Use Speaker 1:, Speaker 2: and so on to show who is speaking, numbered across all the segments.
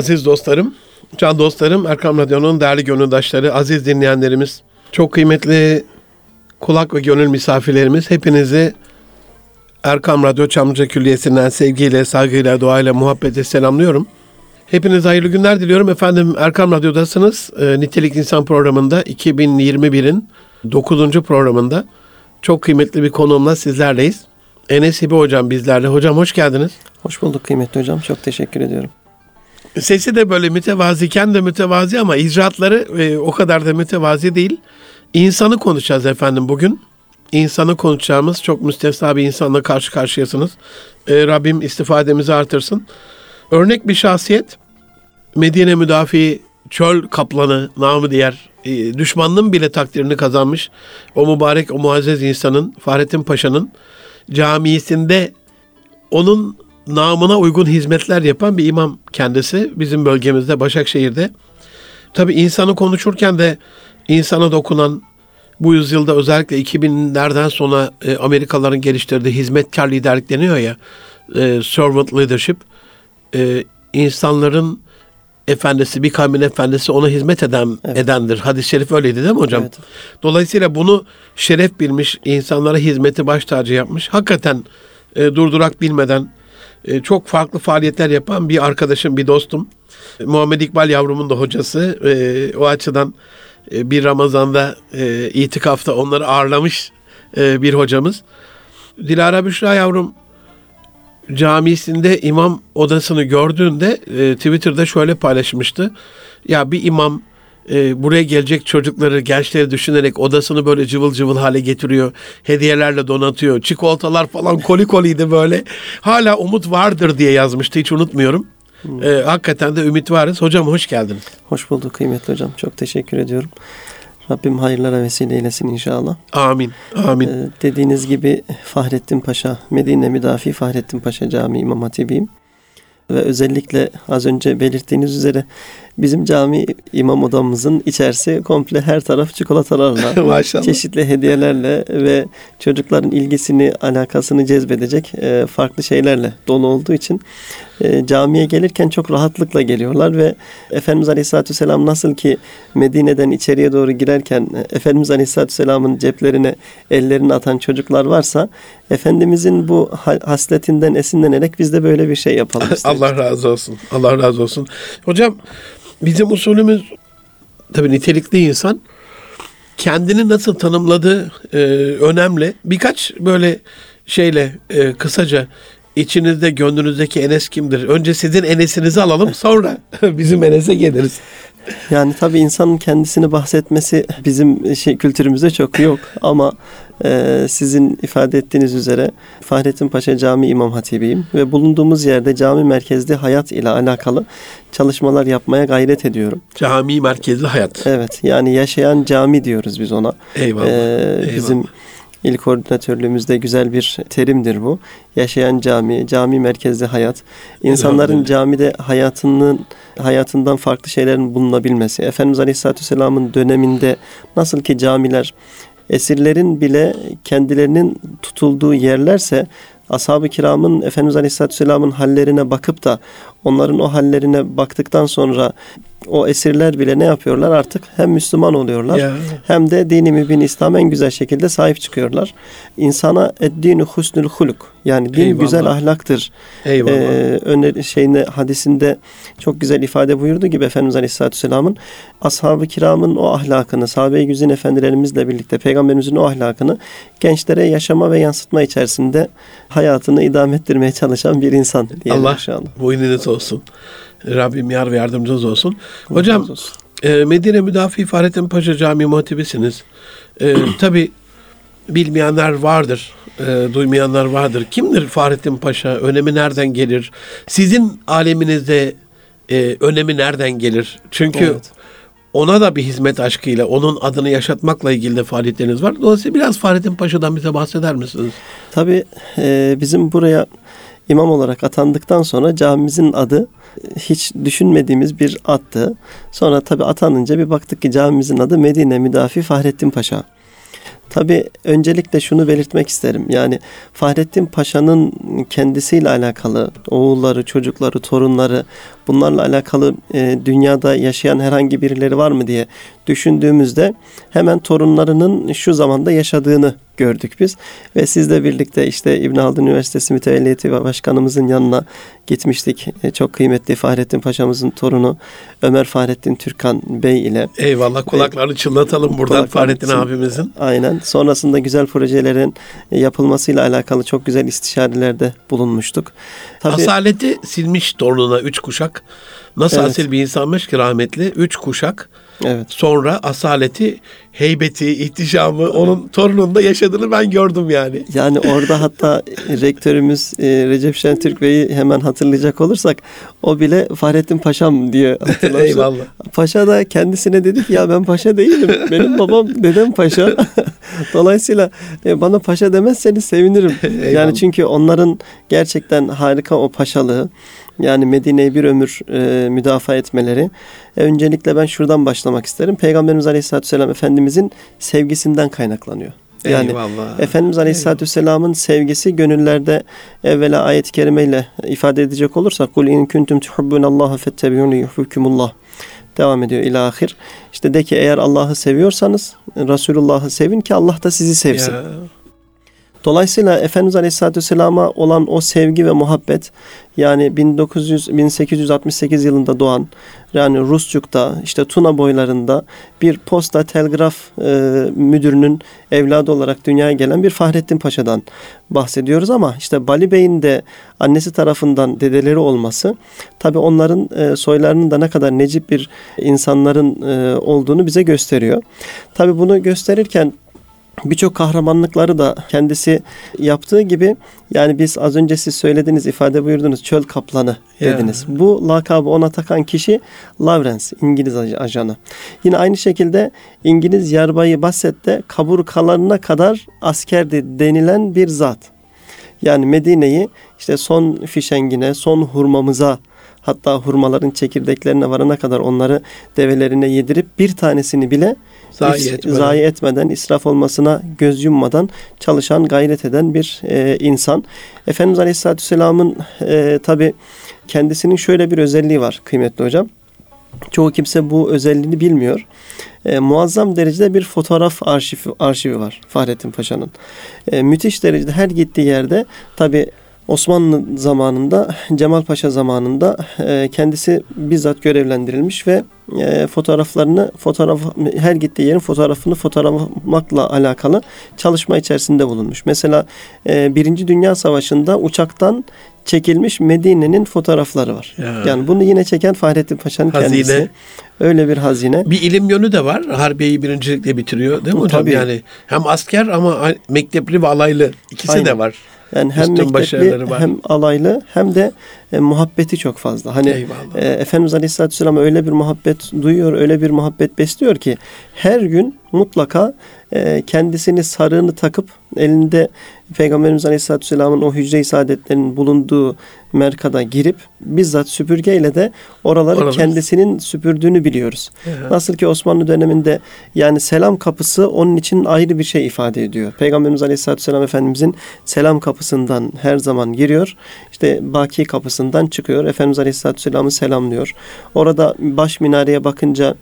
Speaker 1: Aziz dostlarım, can dostlarım, Erkam Radyo'nun değerli gönüldaşları, aziz dinleyenlerimiz, çok kıymetli kulak ve gönül misafirlerimiz, hepinizi Erkam Radyo Çamlıca Külliyesi'nden sevgiyle, saygıyla, duayla, muhabbetle selamlıyorum. Hepinize hayırlı günler diliyorum. Efendim Erkam Radyo'dasınız. E, Nitelik İnsan programında 2021'in 9. programında çok kıymetli bir konuğumla sizlerleyiz. Enes Hibi Hocam bizlerle. Hocam hoş geldiniz.
Speaker 2: Hoş bulduk kıymetli hocam. Çok teşekkür ediyorum.
Speaker 1: Sesi de böyle mütevaziken de mütevazi ama icraatları e, o kadar da mütevazi değil. İnsanı konuşacağız efendim bugün. İnsanı konuşacağımız çok müstesna bir insanla karşı karşıyasınız. E, Rabbim istifademizi artırsın. Örnek bir şahsiyet. Medine müdafi çöl kaplanı namı diğer e, düşmanının bile takdirini kazanmış. O mübarek o muazzez insanın Fahrettin Paşa'nın camisinde onun namına uygun hizmetler yapan bir imam kendisi bizim bölgemizde Başakşehir'de. Tabi insanı konuşurken de insana dokunan bu yüzyılda özellikle 2000'lerden sonra e, Amerikalıların geliştirdiği hizmetkar liderlik deniyor ya e, servant leadership e, insanların efendisi bir kavmin efendisi ona hizmet eden evet. edendir. Hadis-i şerif öyleydi değil mi hocam? Evet. Dolayısıyla bunu şeref bilmiş, insanlara hizmeti baş tacı yapmış. Hakikaten e, durdurak bilmeden e, çok farklı faaliyetler yapan bir arkadaşım, bir dostum. Muhammed İkbal yavrumun da hocası. E, o açıdan e, bir Ramazan'da itikafta onları ağırlamış bir hocamız. Dilara Büşra yavrum camisinde imam odasını gördüğünde Twitter'da şöyle paylaşmıştı. Ya bir imam e, buraya gelecek çocukları, gençleri düşünerek odasını böyle cıvıl cıvıl hale getiriyor. Hediyelerle donatıyor. Çikolatalar falan koli koliydi böyle. Hala umut vardır diye yazmıştı. Hiç unutmuyorum. Hmm. E, hakikaten de ümit varız. Hocam hoş geldiniz.
Speaker 2: Hoş bulduk kıymetli hocam. Çok teşekkür ediyorum. Rabbim hayırlara vesile eylesin inşallah.
Speaker 1: Amin. Amin. Ee,
Speaker 2: dediğiniz gibi Fahrettin Paşa, Medine Müdafi Fahrettin Paşa Camii İmam Hatibiyim. Ve özellikle az önce belirttiğiniz üzere Bizim cami imam odamızın içerisi komple her taraf çikolatalarla, Maşallah. çeşitli hediyelerle ve çocukların ilgisini, alakasını cezbedecek e, farklı şeylerle dolu olduğu için e, camiye gelirken çok rahatlıkla geliyorlar ve Efendimiz Aleyhisselatü Vesselam nasıl ki Medine'den içeriye doğru girerken e, Efendimiz Aleyhisselatü Vesselam'ın ceplerine ellerini atan çocuklar varsa Efendimizin bu hasletinden esinlenerek biz de böyle bir şey yapalım
Speaker 1: istedik. Allah razı olsun. Allah razı olsun. Hocam Bizim usulümüz tabii nitelikli insan kendini nasıl tanımladığı e, önemli. Birkaç böyle şeyle e, kısaca içinizde gönlünüzdeki Enes kimdir? Önce sizin Enes'inizi alalım sonra bizim Enes'e geliriz.
Speaker 2: Yani tabii insanın kendisini bahsetmesi bizim şey kültürümüzde çok yok ama e, sizin ifade ettiğiniz üzere Fahrettin Paşa Cami İmam Hatibiyim ve bulunduğumuz yerde cami merkezli hayat ile alakalı çalışmalar yapmaya gayret ediyorum.
Speaker 1: Cami merkezli hayat.
Speaker 2: Evet yani yaşayan cami diyoruz biz ona.
Speaker 1: Eyvallah. Ee,
Speaker 2: Eyvallah. Bizim İl koordinatörlüğümüzde güzel bir terimdir bu. Yaşayan cami, cami merkezli hayat. İnsanların camide hayatının hayatından farklı şeylerin bulunabilmesi. Efendimiz Aleyhisselatü Vesselam'ın döneminde nasıl ki camiler esirlerin bile kendilerinin tutulduğu yerlerse ashab-ı kiramın Efendimiz Aleyhisselatü Vesselam'ın hallerine bakıp da onların o hallerine baktıktan sonra o esirler bile ne yapıyorlar artık hem Müslüman oluyorlar ya. hem de dini mübin İslam en güzel şekilde sahip çıkıyorlar. İnsana eddinu husnul huluk yani din Eyvallah. güzel ahlaktır.
Speaker 1: Eyvallah. Ee,
Speaker 2: öner şeyinde hadisinde çok güzel ifade buyurdu gibi Efendimiz Aleyhisselatü Vesselam'ın ashab-ı kiramın o ahlakını, sahabe-i güzin efendilerimizle birlikte peygamberimizin o ahlakını gençlere yaşama ve yansıtma içerisinde hayatını idame ettirmeye çalışan bir insan
Speaker 1: diyelim Allah inşallah. bu olsun. Rabbim yar ve yardımcınız olsun. Hocam olsun. E, Medine Müdafi Fahrettin Paşa Camii muhatibisiniz. E, Tabi bilmeyenler vardır, e, duymayanlar vardır. Kimdir Fahrettin Paşa? Önemi nereden gelir? Sizin aleminizde e, önemi nereden gelir? Çünkü evet. ona da bir hizmet aşkıyla, onun adını yaşatmakla ilgili de faaliyetleriniz var. Dolayısıyla biraz Fahrettin Paşa'dan bize bahseder misiniz?
Speaker 2: Tabii e, bizim buraya imam olarak atandıktan sonra camimizin adı hiç düşünmediğimiz bir attı. Sonra tabi atanınca bir baktık ki camimizin adı Medine Müdafi Fahrettin Paşa. Tabii öncelikle şunu belirtmek isterim. Yani Fahrettin Paşa'nın kendisiyle alakalı oğulları, çocukları, torunları bunlarla alakalı e, dünyada yaşayan herhangi birileri var mı diye düşündüğümüzde hemen torunlarının şu zamanda yaşadığını gördük biz. Ve sizle birlikte işte İbn Haldun Üniversitesi Mütevelliyeti ve Başkanımızın yanına gitmiştik. E, çok kıymetli Fahrettin Paşa'mızın torunu Ömer Fahrettin Türkan Bey ile.
Speaker 1: Eyvallah kulaklarını çınlatalım buradan Fahrettin abimizin.
Speaker 2: Aynen. Sonrasında güzel projelerin yapılmasıyla alakalı çok güzel istişarelerde bulunmuştuk. Tabii
Speaker 1: Asaleti silmiş torununa üç kuşak. Nasıl
Speaker 2: Evet.
Speaker 1: asil bir insanmış ki rahmetli. Üç kuşak
Speaker 2: evet.
Speaker 1: sonra asaleti, heybeti, ihtişamı onun torununda yaşadığını ben gördüm yani.
Speaker 2: Yani orada hatta rektörümüz e, Recep Şentürk Bey'i hemen hatırlayacak olursak o bile Fahrettin Paşam diye hatırlamıştı.
Speaker 1: Eyvallah.
Speaker 2: Paşa da kendisine dedi ki ya ben paşa değilim. Benim babam dedem paşa. Dolayısıyla e, bana paşa demezseniz sevinirim.
Speaker 1: Eyvallah.
Speaker 2: yani çünkü onların gerçekten harika o paşalığı yani Medine'yi bir ömür e, müdafaa etmeleri. E, öncelikle ben şuradan başlamak isterim. Peygamberimiz Aleyhisselatü Vesselam Efendimizin sevgisinden kaynaklanıyor. Yani
Speaker 1: Eyvallah.
Speaker 2: Efendimiz Aleyhisselatü Vesselam'ın sevgisi gönüllerde evvela ayet-i kerimeyle ifade edecek olursak kul in kuntum tuhibbunallaha fettebi'uni yuhibbukumullah devam ediyor ilahir. İşte de ki eğer Allah'ı seviyorsanız Resulullah'ı sevin ki Allah da sizi sevsin.
Speaker 1: Ya,
Speaker 2: Dolayısıyla Efendimiz Aleyhisselatü Vesselam'a olan o sevgi ve muhabbet yani 1900 1868 yılında doğan yani Rusçuk'ta işte Tuna boylarında bir posta telgraf e, müdürünün evladı olarak dünyaya gelen bir Fahrettin Paşa'dan bahsediyoruz ama işte Bali Bey'in de annesi tarafından dedeleri olması tabi onların e, soylarının da ne kadar necip bir insanların e, olduğunu bize gösteriyor. Tabi bunu gösterirken birçok kahramanlıkları da kendisi yaptığı gibi yani biz az önce siz söylediğiniz ifade buyurdunuz çöl kaplanı dediniz. Bu lakabı ona takan kişi Lawrence İngiliz aj- ajanı. Yine aynı şekilde İngiliz Yarbayı Basset'te kaburgalarına kadar askerdi denilen bir zat. Yani Medine'yi işte son fişengine, son hurmamıza hatta hurmaların çekirdeklerine varana kadar onları develerine yedirip bir tanesini bile
Speaker 1: Zayi etmeden.
Speaker 2: zayi etmeden, israf olmasına göz yummadan çalışan, gayret eden bir e, insan. Efendimiz Aleyhisselatü Vesselam'ın e, tabi kendisinin şöyle bir özelliği var kıymetli hocam. Çoğu kimse bu özelliğini bilmiyor. E, muazzam derecede bir fotoğraf arşivi, arşivi var Fahrettin Paşa'nın. E, müthiş derecede her gittiği yerde tabi Osmanlı zamanında Cemal Paşa zamanında e, kendisi bizzat görevlendirilmiş ve e, fotoğraflarını fotoğraf her gittiği yerin fotoğrafını fotoğraflamakla alakalı çalışma içerisinde bulunmuş. Mesela e, Birinci Dünya Savaşı'nda uçaktan çekilmiş Medine'nin fotoğrafları var.
Speaker 1: Ya.
Speaker 2: Yani bunu yine çeken Fahrettin Paşa'nın
Speaker 1: Hazine.
Speaker 2: kendisi. Öyle bir hazine.
Speaker 1: Bir ilim yönü de var. Harbiyeyi birincilikle bitiriyor değil mi hocam?
Speaker 2: Tabii.
Speaker 1: Yani hem asker ama mektepli ve alaylı ikisi
Speaker 2: Aynen.
Speaker 1: de var.
Speaker 2: Yani hem
Speaker 1: Üstün
Speaker 2: mektepli
Speaker 1: var.
Speaker 2: hem alaylı hem de e, muhabbeti çok fazla. Hani
Speaker 1: Eyvallah.
Speaker 2: e, Efendimiz Aleyhisselatü Vesselam öyle bir muhabbet duyuyor, öyle bir muhabbet besliyor ki her gün mutlaka e, kendisini sarığını takıp elinde Peygamberimiz Aleyhisselatü Vesselam'ın o hücre-i saadetlerinin bulunduğu merkada girip bizzat süpürgeyle de oraları
Speaker 1: Oraları-
Speaker 2: kendisinin süpürdüğünü biliyoruz.
Speaker 1: Ya.
Speaker 2: Nasıl ki Osmanlı döneminde yani selam kapısı onun için ayrı bir şey ifade ediyor. Peygamberimiz Aleyhisselatü Vesselam Efendimizin selam kapısından her zaman giriyor. İşte Baki kapısından çıkıyor. Efendimiz Aleyhisselatü Vesselam'ı selamlıyor. Orada baş minareye bakınca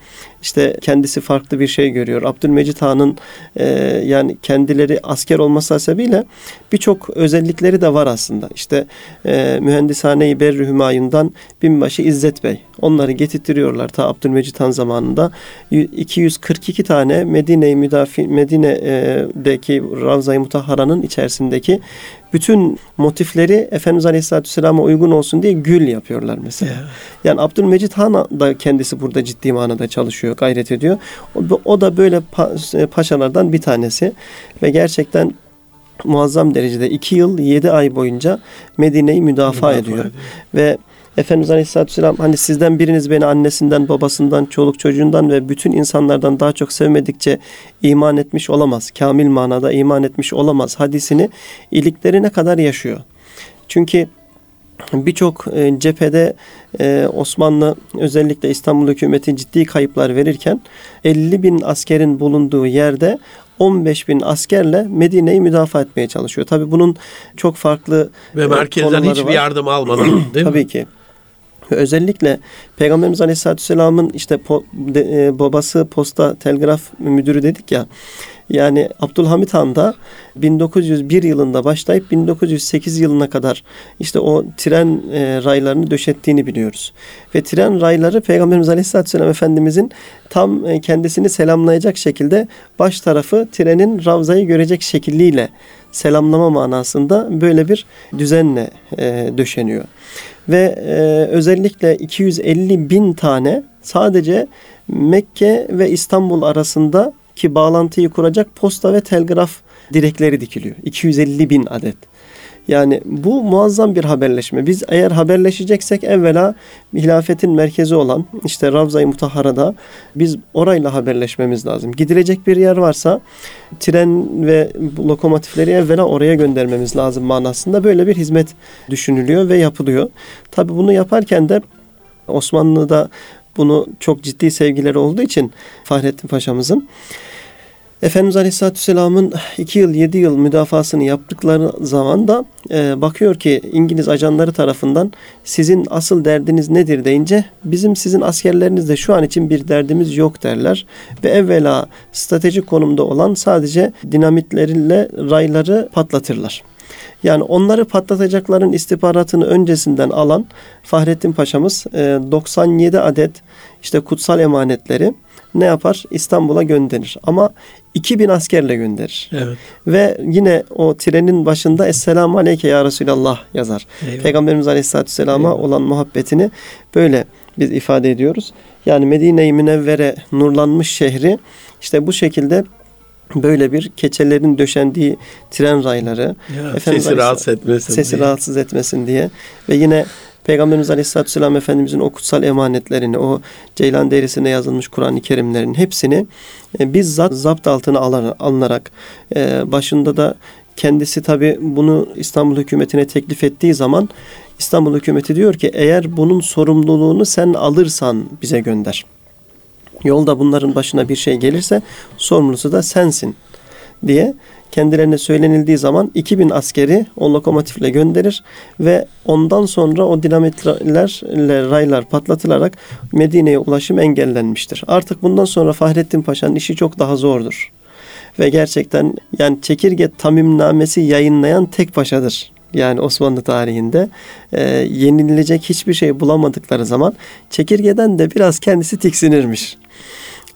Speaker 2: işte kendisi farklı bir şey görüyor. Abdülmecit Han'ın e, yani kendileri asker olması hasebiyle birçok özellikleri de var aslında. İşte e, Mühendishane-i Berri Hümayun'dan binbaşı İzzet Bey. Onları getirtiyorlar ta Abdülmecit Han zamanında. Y- 242 tane Medine-i Müdafi Medine'deki Ravza-i Mutahhara'nın içerisindeki bütün motifleri Efendimiz Aleyhisselatü Vesselam'a uygun olsun diye gül yapıyorlar mesela.
Speaker 1: Ya.
Speaker 2: Yani Abdülmecit Han da kendisi burada ciddi manada çalışıyor, gayret ediyor. O, o da böyle pa- paşalardan bir tanesi ve gerçekten muazzam derecede iki yıl yedi ay boyunca Medine'yi müdafaa, ediyor. Ve Efendimiz Aleyhisselatü Vesselam hani sizden biriniz beni annesinden, babasından, çoluk çocuğundan ve bütün insanlardan daha çok sevmedikçe iman etmiş olamaz. Kamil manada iman etmiş olamaz hadisini iliklerine kadar yaşıyor. Çünkü birçok e, cephede e, Osmanlı özellikle İstanbul hükümeti ciddi kayıplar verirken 50 bin askerin bulunduğu yerde 15 bin askerle Medine'yi müdafaa etmeye çalışıyor. Tabi bunun çok farklı
Speaker 1: Ve
Speaker 2: e,
Speaker 1: merkezden hiçbir
Speaker 2: var.
Speaker 1: yardım almadan değil mi?
Speaker 2: Tabii ki. Özellikle Peygamberimiz Aleyhisselatü Vesselam'ın işte po- de- e, babası posta telgraf müdürü dedik ya. Yani Abdülhamit Han da 1901 yılında başlayıp 1908 yılına kadar işte o tren e, raylarını döşettiğini biliyoruz. Ve tren rayları Peygamberimiz Aleyhisselatü Vesselam Efendimizin tam e, kendisini selamlayacak şekilde baş tarafı trenin Ravza'yı görecek şekliyle selamlama manasında böyle bir düzenle e, döşeniyor. Ve e, özellikle 250 bin tane sadece Mekke ve İstanbul arasında ki bağlantıyı kuracak posta ve telgraf direkleri dikiliyor. 250 bin adet. Yani bu muazzam bir haberleşme. Biz eğer haberleşeceksek evvela hilafetin merkezi olan işte Ravza-i Mutahhara'da biz orayla haberleşmemiz lazım. Gidilecek bir yer varsa tren ve lokomotifleri evvela oraya göndermemiz lazım manasında böyle bir hizmet düşünülüyor ve yapılıyor. Tabi bunu yaparken de Osmanlı'da bunu çok ciddi sevgileri olduğu için Fahrettin Paşa'mızın Efendimiz Aleyhisselatü Vesselam'ın 2 yıl 7 yıl müdafasını yaptıkları zaman da e, bakıyor ki İngiliz ajanları tarafından sizin asıl derdiniz nedir deyince bizim sizin askerlerinizde şu an için bir derdimiz yok derler. Ve evvela stratejik konumda olan sadece dinamitleriyle rayları patlatırlar. Yani onları patlatacakların istihbaratını öncesinden alan Fahrettin Paşa'mız e, 97 adet işte kutsal emanetleri ne yapar? İstanbul'a gönderir. Ama 2000 askerle gönderir.
Speaker 1: Evet.
Speaker 2: Ve yine o trenin başında Esselamu Aleyke ya Resulallah yazar.
Speaker 1: Eyvallah.
Speaker 2: Peygamberimiz Aleyhisselatü Vesselam'a
Speaker 1: Eyvallah.
Speaker 2: olan muhabbetini böyle biz ifade ediyoruz. Yani Medine-i Münevvere nurlanmış şehri işte bu şekilde böyle bir keçelerin döşendiği tren rayları
Speaker 1: Ya,
Speaker 2: Efendimiz
Speaker 1: sesi rahatsız etmesin
Speaker 2: sesi
Speaker 1: diye.
Speaker 2: rahatsız etmesin diye ve yine Peygamberimiz Aleyhisselatü Vesselam Efendimizin o kutsal emanetlerini, o ceylan derisine yazılmış Kur'an-ı Kerimlerin hepsini e, bizzat zapt altına alar- alınarak e, başında da kendisi tabi bunu İstanbul hükümetine teklif ettiği zaman İstanbul hükümeti diyor ki eğer bunun sorumluluğunu sen alırsan bize gönder. Yolda bunların başına bir şey gelirse sorumlusu da sensin diye kendilerine söylenildiği zaman 2000 askeri o lokomotifle gönderir ve ondan sonra o dinamitlerle raylar patlatılarak Medine'ye ulaşım engellenmiştir. Artık bundan sonra Fahrettin Paşa'nın işi çok daha zordur. Ve gerçekten yani çekirge tamimnamesi yayınlayan tek paşadır. Yani Osmanlı tarihinde e, yenilecek hiçbir şey bulamadıkları zaman çekirgeden de biraz kendisi tiksinirmiş.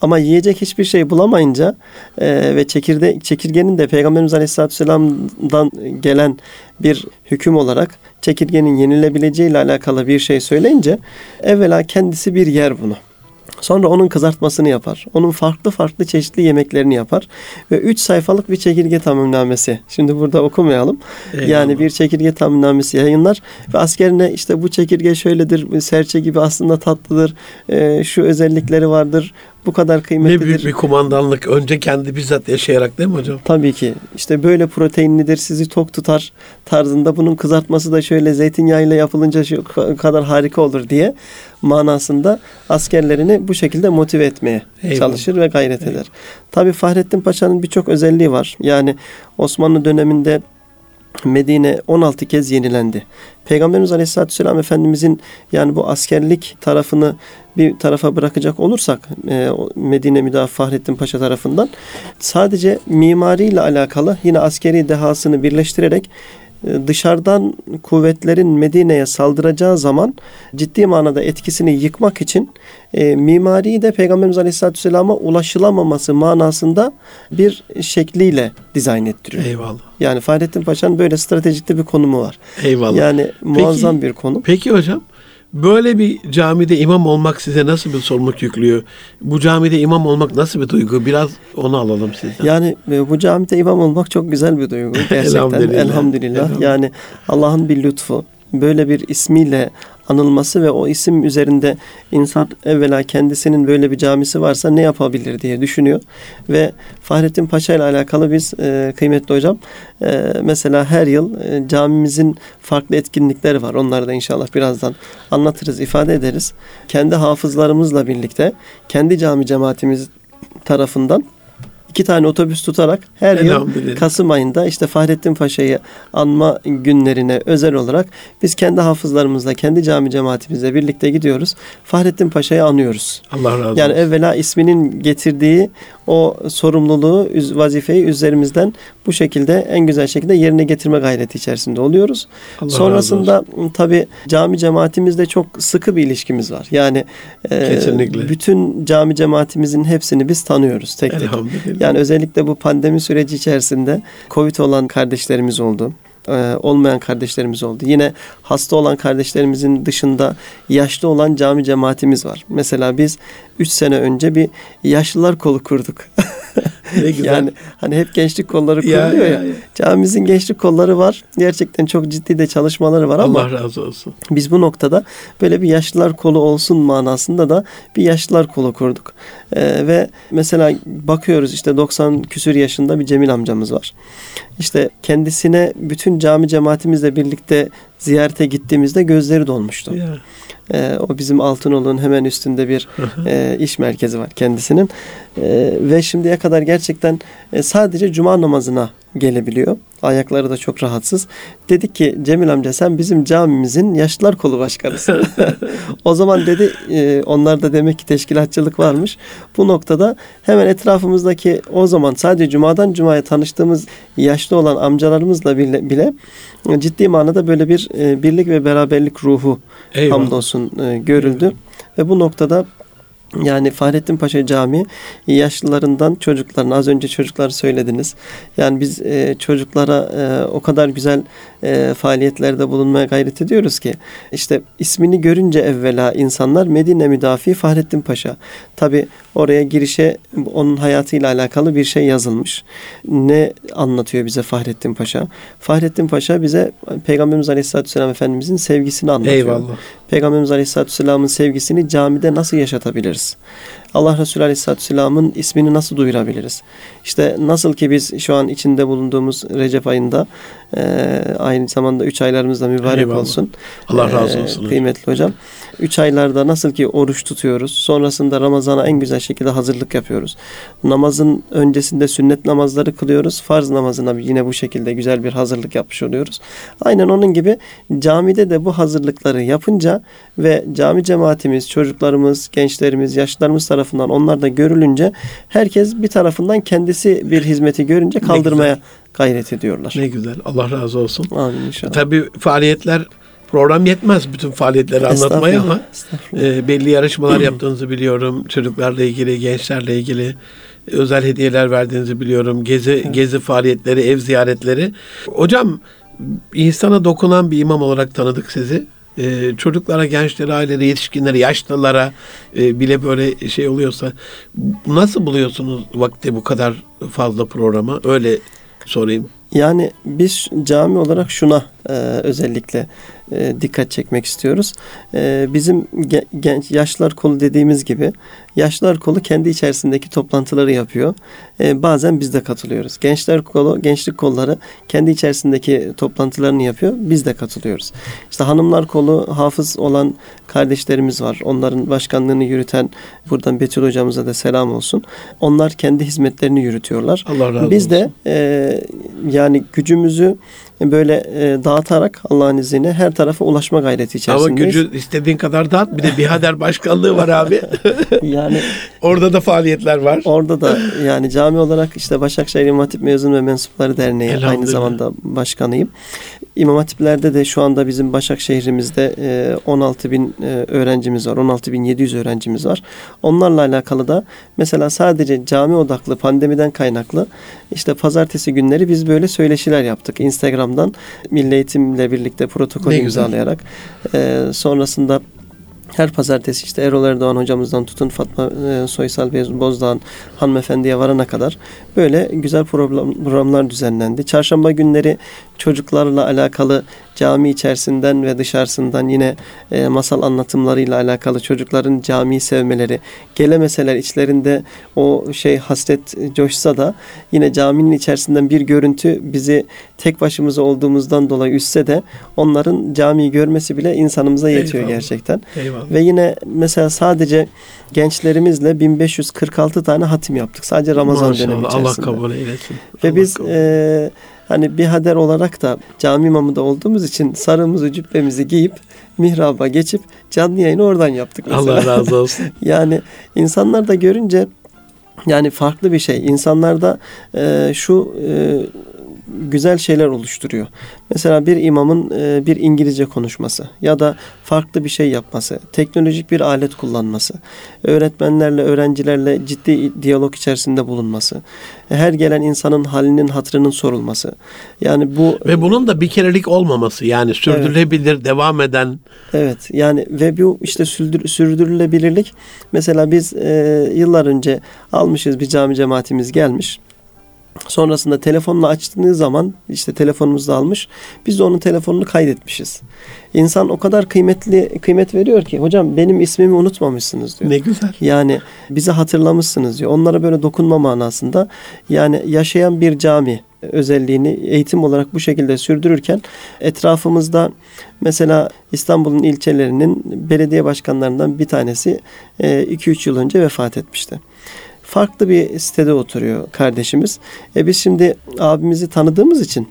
Speaker 2: Ama yiyecek hiçbir şey bulamayınca e, ve çekirde, çekirgenin de Peygamberimiz Aleyhisselatü Vesselam'dan gelen bir hüküm olarak çekirgenin yenilebileceği ile alakalı bir şey söyleyince evvela kendisi bir yer bunu. Sonra onun kızartmasını yapar. Onun farklı farklı çeşitli yemeklerini yapar. Ve 3 sayfalık bir çekirge tamimnamesi. Şimdi burada okumayalım.
Speaker 1: Eyvallah.
Speaker 2: Yani bir çekirge tamimnamesi yayınlar. Ve askerine işte bu çekirge şöyledir, serçe gibi aslında tatlıdır, e, şu özellikleri vardır, bu kadar
Speaker 1: Ne
Speaker 2: kıymetlidir.
Speaker 1: büyük bir kumandanlık. Önce kendi bizzat yaşayarak değil mi hocam?
Speaker 2: Tabii ki. İşte böyle proteinlidir, sizi tok tutar tarzında. Bunun kızartması da şöyle zeytinyağıyla yapılınca şu kadar harika olur diye manasında askerlerini bu şekilde motive etmeye
Speaker 1: Eyvallah.
Speaker 2: çalışır ve gayret eder. Tabii Fahrettin Paşa'nın birçok özelliği var. Yani Osmanlı döneminde Medine 16 kez yenilendi. Peygamberimiz Aleyhisselatü Vesselam Efendimizin yani bu askerlik tarafını bir tarafa bırakacak olursak e, Medine Müdafaa Fahrettin Paşa tarafından sadece mimariyle alakalı yine askeri dehasını birleştirerek e, dışarıdan kuvvetlerin Medine'ye saldıracağı zaman ciddi manada etkisini yıkmak için e, mimariyi de Peygamberimiz Aleyhisselatü Vesselam'a ulaşılamaması manasında bir şekliyle dizayn ettiriyor.
Speaker 1: Eyvallah.
Speaker 2: Yani Fahrettin Paşa'nın böyle stratejikte bir konumu var.
Speaker 1: Eyvallah.
Speaker 2: Yani muazzam bir konu.
Speaker 1: Peki hocam böyle bir camide imam olmak size nasıl bir sorumluluk yüklüyor? Bu camide imam olmak nasıl bir duygu? Biraz onu alalım sizden.
Speaker 2: Yani e, bu camide imam olmak çok güzel bir duygu gerçekten.
Speaker 1: Elhamdülillah.
Speaker 2: Elhamdülillah.
Speaker 1: Elhamdülillah.
Speaker 2: Yani Allah'ın bir lütfu. Böyle bir ismiyle anılması ve o isim üzerinde insan evvela kendisinin böyle bir camisi varsa ne yapabilir diye düşünüyor. Ve Fahrettin Paşa ile alakalı biz e, kıymetli hocam e, mesela her yıl e, camimizin farklı etkinlikleri var. Onları da inşallah birazdan anlatırız, ifade ederiz. Kendi hafızlarımızla birlikte kendi cami cemaatimiz tarafından iki tane otobüs tutarak her yıl. Kasım ayında işte Fahrettin Paşa'yı anma günlerine özel olarak biz kendi hafızlarımızla, kendi cami cemaatimizle birlikte gidiyoruz. Fahrettin Paşa'yı anıyoruz.
Speaker 1: Allah razı
Speaker 2: Yani
Speaker 1: olsun.
Speaker 2: evvela isminin getirdiği o sorumluluğu, vazifeyi üzerimizden bu şekilde en güzel şekilde yerine getirme gayreti içerisinde oluyoruz.
Speaker 1: Allah
Speaker 2: Sonrasında tabi cami cemaatimizle çok sıkı bir ilişkimiz var. Yani e, bütün cami cemaatimizin hepsini biz tanıyoruz tek tek. Yani özellikle bu pandemi süreci içerisinde Covid olan kardeşlerimiz oldu. Ee, olmayan kardeşlerimiz oldu. Yine hasta olan kardeşlerimizin dışında yaşlı olan cami cemaatimiz var. Mesela biz 3 sene önce bir yaşlılar kolu kurduk.
Speaker 1: ne güzel.
Speaker 2: yani hani hep gençlik kolları kuruluyor ya.
Speaker 1: ya, ya.
Speaker 2: Camimizin gençlik kolları var. Gerçekten çok ciddi de çalışmaları var ama
Speaker 1: Allah razı olsun.
Speaker 2: biz bu noktada böyle bir yaşlılar kolu olsun manasında da bir yaşlılar kolu kurduk. Ee, ve mesela bakıyoruz işte 90 küsür yaşında bir Cemil amcamız var. İşte kendisine bütün cami cemaatimizle birlikte ziyarete gittiğimizde gözleri dolmuştu.
Speaker 1: Ya.
Speaker 2: Ee, o bizim Altınoluk'un hemen üstünde bir e, iş merkezi var kendisinin. Ee, ve şimdiye kadar gerçekten e, sadece cuma namazına gelebiliyor. Ayakları da çok rahatsız. Dedik ki Cemil amca sen bizim camimizin yaşlılar kolu başkanısın. o zaman dedi e, onlarda demek ki teşkilatçılık varmış. Bu noktada hemen etrafımızdaki o zaman sadece cumadan cumaya tanıştığımız yaşlı olan amcalarımızla bile, bile ciddi manada böyle bir e, birlik ve beraberlik ruhu
Speaker 1: Eyvallah.
Speaker 2: hamdolsun e, görüldü. Ve bu noktada yani Fahrettin Paşa Camii yaşlılarından çocuklarına az önce çocukları söylediniz. Yani biz e, çocuklara e, o kadar güzel e, faaliyetlerde bulunmaya gayret ediyoruz ki işte ismini görünce evvela insanlar Medine Müdafi Fahrettin Paşa. Tabi oraya girişe onun hayatıyla alakalı bir şey yazılmış. Ne anlatıyor bize Fahrettin Paşa? Fahrettin Paşa bize Peygamberimiz Aleyhisselatü Vesselam Efendimizin sevgisini anlatıyor.
Speaker 1: Eyvallah.
Speaker 2: Peygamberimiz Aleyhisselatü Vesselam'ın sevgisini camide nasıl yaşatabiliriz? Allah Resulü Aleyhisselatü Vesselam'ın ismini nasıl duyurabiliriz? İşte nasıl ki biz şu an içinde bulunduğumuz Recep ayında e, aynı zamanda 3 aylarımız da mübarek
Speaker 1: Eyvallah.
Speaker 2: olsun.
Speaker 1: Allah razı
Speaker 2: E,
Speaker 1: olsun. hocam.
Speaker 2: Kıymetli hocam. 3 aylarda nasıl ki oruç tutuyoruz. Sonrasında Ramazan'a en güzel şekilde hazırlık yapıyoruz. Namazın öncesinde sünnet namazları kılıyoruz. Farz namazına yine bu şekilde güzel bir hazırlık yapmış oluyoruz. Aynen onun gibi camide de bu hazırlıkları yapınca ve cami cemaatimiz, çocuklarımız, gençlerimiz, yaşlılarımız tarafından onlar da görülünce herkes bir tarafından kendisi bir hizmeti görünce kaldırmaya gayret ediyorlar.
Speaker 1: Ne güzel. Allah razı olsun.
Speaker 2: Amin inşallah.
Speaker 1: Tabii faaliyetler program yetmez bütün faaliyetleri anlatmaya ama e, belli yarışmalar yaptığınızı biliyorum. Çocuklarla ilgili, gençlerle ilgili özel hediyeler verdiğinizi biliyorum. Gezi gezi faaliyetleri, ev ziyaretleri. Hocam insana dokunan bir imam olarak tanıdık sizi. E, çocuklara, gençlere, ailelere, yetişkinlere, yaşlılara e, bile böyle şey oluyorsa nasıl buluyorsunuz vakti bu kadar fazla programa? Öyle sorayım.
Speaker 2: Yani biz cami olarak şuna e, özellikle e, dikkat çekmek istiyoruz. E, bizim ge- genç yaşlar kolu dediğimiz gibi yaşlar kolu kendi içerisindeki toplantıları yapıyor. E, bazen biz de katılıyoruz. Gençler kolu, gençlik kolları kendi içerisindeki toplantılarını yapıyor. Biz de katılıyoruz. İşte hanımlar kolu hafız olan kardeşlerimiz var. Onların başkanlığını yürüten buradan Betül hocamıza da selam olsun. Onlar kendi hizmetlerini yürütüyorlar.
Speaker 1: Allah razı
Speaker 2: Biz
Speaker 1: olsun.
Speaker 2: de e, yani gücümüzü böyle e, dağıtarak Allah'ın izniyle her tarafa ulaşma gayreti
Speaker 1: Ama
Speaker 2: içerisindeyiz.
Speaker 1: gücü istediğin kadar dağıt. Bir de Bihader Başkanlığı var abi.
Speaker 2: Yani
Speaker 1: Orada da faaliyetler var.
Speaker 2: orada da yani cami olarak işte Başakşehir İmam Hatip Mezun ve Mensupları Derneği aynı zamanda başkanıyım. İmam Hatiplerde de şu anda bizim Başakşehir'imizde e, 16 bin e, öğrencimiz var. 16 bin 700 öğrencimiz var. Onlarla alakalı da mesela sadece cami odaklı pandemiden kaynaklı işte pazartesi günleri biz böyle söyleşiler yaptık. Instagram'dan Milli Eğitimle birlikte protokol imzalayarak e, sonrasında her pazartesi işte Erol Erdoğan hocamızdan tutun Fatma e, Soysal Bozdağ'ın hanımefendiye varana kadar böyle güzel program, programlar düzenlendi. Çarşamba günleri çocuklarla alakalı cami içerisinden ve dışarısından yine e, masal anlatımlarıyla alakalı çocukların camiyi sevmeleri, gelemeseler içlerinde o şey hasret coşsa da yine caminin içerisinden bir görüntü bizi tek başımıza olduğumuzdan dolayı üstse de onların camiyi görmesi bile insanımıza yetiyor
Speaker 1: Eyvallah.
Speaker 2: gerçekten.
Speaker 1: Eyvallah.
Speaker 2: Ve yine mesela sadece gençlerimizle 1546 tane hatim yaptık. Sadece Ramazan
Speaker 1: Maşallah,
Speaker 2: dönemi
Speaker 1: Allah
Speaker 2: içerisinde.
Speaker 1: kabul eylesin.
Speaker 2: Ve
Speaker 1: Allah
Speaker 2: biz
Speaker 1: kabul
Speaker 2: e, hani bir hader olarak da cami imamı da olduğumuz için sarığımızı cübbemizi giyip mihraba geçip canlı yayını oradan yaptık mesela.
Speaker 1: Allah razı olsun.
Speaker 2: Yani insanlar da görünce yani farklı bir şey. İnsanlarda e, şu e, güzel şeyler oluşturuyor. Mesela bir imamın e, bir İngilizce konuşması ya da farklı bir şey yapması, teknolojik bir alet kullanması, öğretmenlerle, öğrencilerle ciddi diyalog içerisinde bulunması, her gelen insanın halinin, hatırının sorulması. Yani bu
Speaker 1: Ve bunun da bir kerelik olmaması yani sürdürülebilir, devam eden
Speaker 2: Evet yani ve bu işte sürdür, sürdürülebilirlik mesela biz e, yıllar önce almışız bir cami cemaatimiz gelmiş. Sonrasında telefonla açtığınız zaman işte telefonumuzu almış. Biz de onun telefonunu kaydetmişiz. İnsan o kadar kıymetli kıymet veriyor ki hocam benim ismimi unutmamışsınız diyor.
Speaker 1: ne güzel.
Speaker 2: Yani bizi hatırlamışsınız diyor. Onlara böyle dokunma manasında. Yani yaşayan bir cami özelliğini eğitim olarak bu şekilde sürdürürken etrafımızda mesela İstanbul'un ilçelerinin belediye başkanlarından bir tanesi 2-3 yıl önce vefat etmişti. Farklı bir sitede oturuyor kardeşimiz. E biz şimdi abimizi tanıdığımız için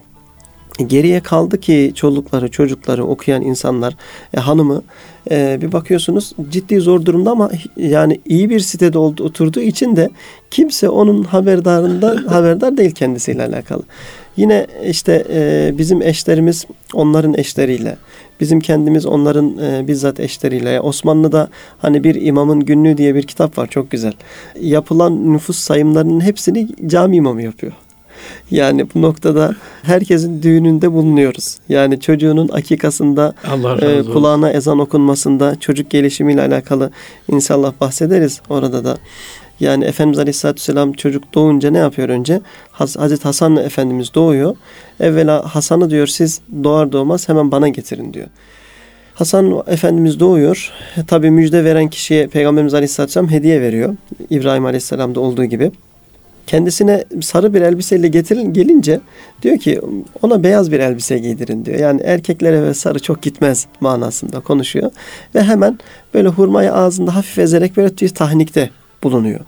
Speaker 2: geriye kaldı ki çolukları, çocukları okuyan insanlar, e, hanımı e, bir bakıyorsunuz ciddi zor durumda ama yani iyi bir sitede oldu, oturduğu için de kimse onun haberdarından haberdar değil kendisiyle alakalı. Yine işte e, bizim eşlerimiz onların eşleriyle, bizim kendimiz onların e, bizzat eşleriyle. Osmanlı'da hani bir imamın günlüğü diye bir kitap var çok güzel. Yapılan nüfus sayımlarının hepsini cami imamı yapıyor. Yani bu noktada herkesin düğününde bulunuyoruz. Yani çocuğunun akikasında e, kulağına ezan okunmasında çocuk gelişimiyle alakalı inşallah bahsederiz orada da. Yani Efendimiz Aleyhisselatü Vesselam çocuk doğunca ne yapıyor önce? Haz- Hazreti Hasan Efendimiz doğuyor. Evvela Hasan'ı diyor siz doğar doğmaz hemen bana getirin diyor. Hasan Efendimiz doğuyor. Tabi müjde veren kişiye Peygamberimiz Aleyhisselatü Vesselam hediye veriyor. İbrahim Aleyhisselam'da olduğu gibi. Kendisine sarı bir elbiseyle getirin gelince diyor ki ona beyaz bir elbise giydirin diyor. Yani erkeklere ve sarı çok gitmez manasında konuşuyor. Ve hemen böyle hurmayı ağzında hafif ezerek böyle tahnikte bulunuyor.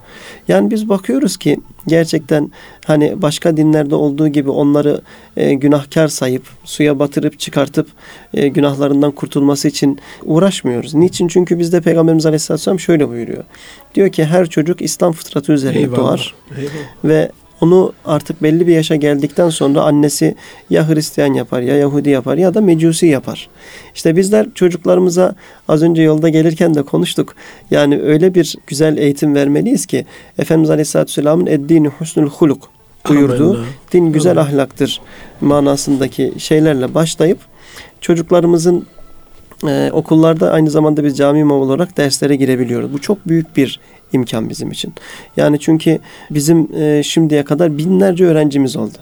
Speaker 2: Yani biz bakıyoruz ki gerçekten hani başka dinlerde olduğu gibi onları e, günahkar sayıp suya batırıp çıkartıp e, günahlarından kurtulması için uğraşmıyoruz. Niçin? Çünkü bizde Peygamberimiz Aleyhisselatü Vesselam şöyle buyuruyor. Diyor ki her çocuk İslam fıtratı üzerine
Speaker 1: Eyvallah.
Speaker 2: doğar
Speaker 1: Eyvallah.
Speaker 2: ve onu artık belli bir yaşa geldikten sonra annesi ya Hristiyan yapar ya Yahudi yapar ya da Mecusi yapar. İşte bizler çocuklarımıza az önce yolda gelirken de konuştuk. Yani öyle bir güzel eğitim vermeliyiz ki Efendimiz Aleyhisselatü Vesselam'ın eddini husnul huluk buyurduğu din güzel
Speaker 1: Amin.
Speaker 2: ahlaktır manasındaki şeylerle başlayıp çocuklarımızın e, okullarda aynı zamanda biz cami imamı olarak derslere girebiliyoruz. Bu çok büyük bir imkan bizim için. Yani çünkü bizim e, şimdiye kadar binlerce öğrencimiz oldu.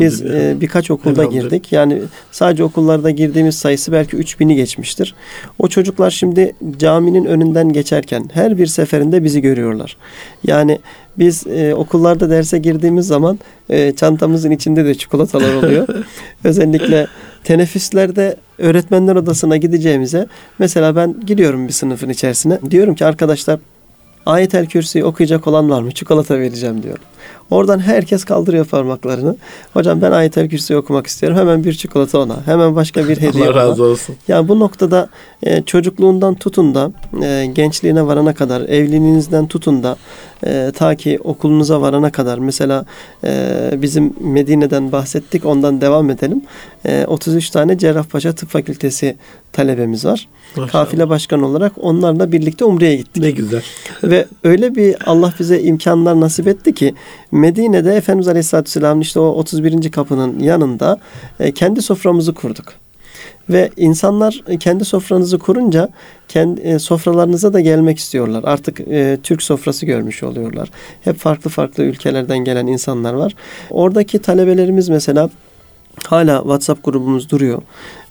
Speaker 2: Biz e, birkaç okulda girdik. Yani sadece okullarda girdiğimiz sayısı belki 3000'i geçmiştir. O çocuklar şimdi caminin önünden geçerken her bir seferinde bizi görüyorlar. Yani biz e, okullarda derse girdiğimiz zaman e, çantamızın içinde de çikolatalar oluyor. Özellikle teneffüslerde öğretmenler odasına gideceğimize mesela ben giriyorum bir sınıfın içerisine. Diyorum ki arkadaşlar Ayet-el Kürsi'yi okuyacak olan var mı? Çikolata vereceğim diyorum. Oradan herkes kaldırıyor parmaklarını. Hocam ben Ayet-el Kürsi'yi okumak istiyorum. Hemen bir çikolata ona. Hemen başka bir hediye
Speaker 1: Allah
Speaker 2: ona.
Speaker 1: razı olsun.
Speaker 2: Yani bu noktada e, çocukluğundan tutun da e, gençliğine varana kadar, evliliğinizden tutun da e, ta ki okulunuza varana kadar mesela e, bizim Medine'den bahsettik ondan devam edelim. E, 33 tane Cerrahpaşa Tıp Fakültesi talebemiz var.
Speaker 1: Maşallah.
Speaker 2: Kafile başkanı olarak onlarla birlikte Umre'ye gittik.
Speaker 1: Ne güzel.
Speaker 2: Ve öyle bir Allah bize imkanlar nasip etti ki Medine'de Efendimiz Aleyhisselatü Vesselam'ın işte o 31. kapının yanında e, kendi soframızı kurduk. Ve insanlar kendi sofranızı kurunca kendi e, sofralarınıza da gelmek istiyorlar. Artık e, Türk sofrası görmüş oluyorlar. Hep farklı farklı ülkelerden gelen insanlar var. Oradaki talebelerimiz mesela Hala WhatsApp grubumuz duruyor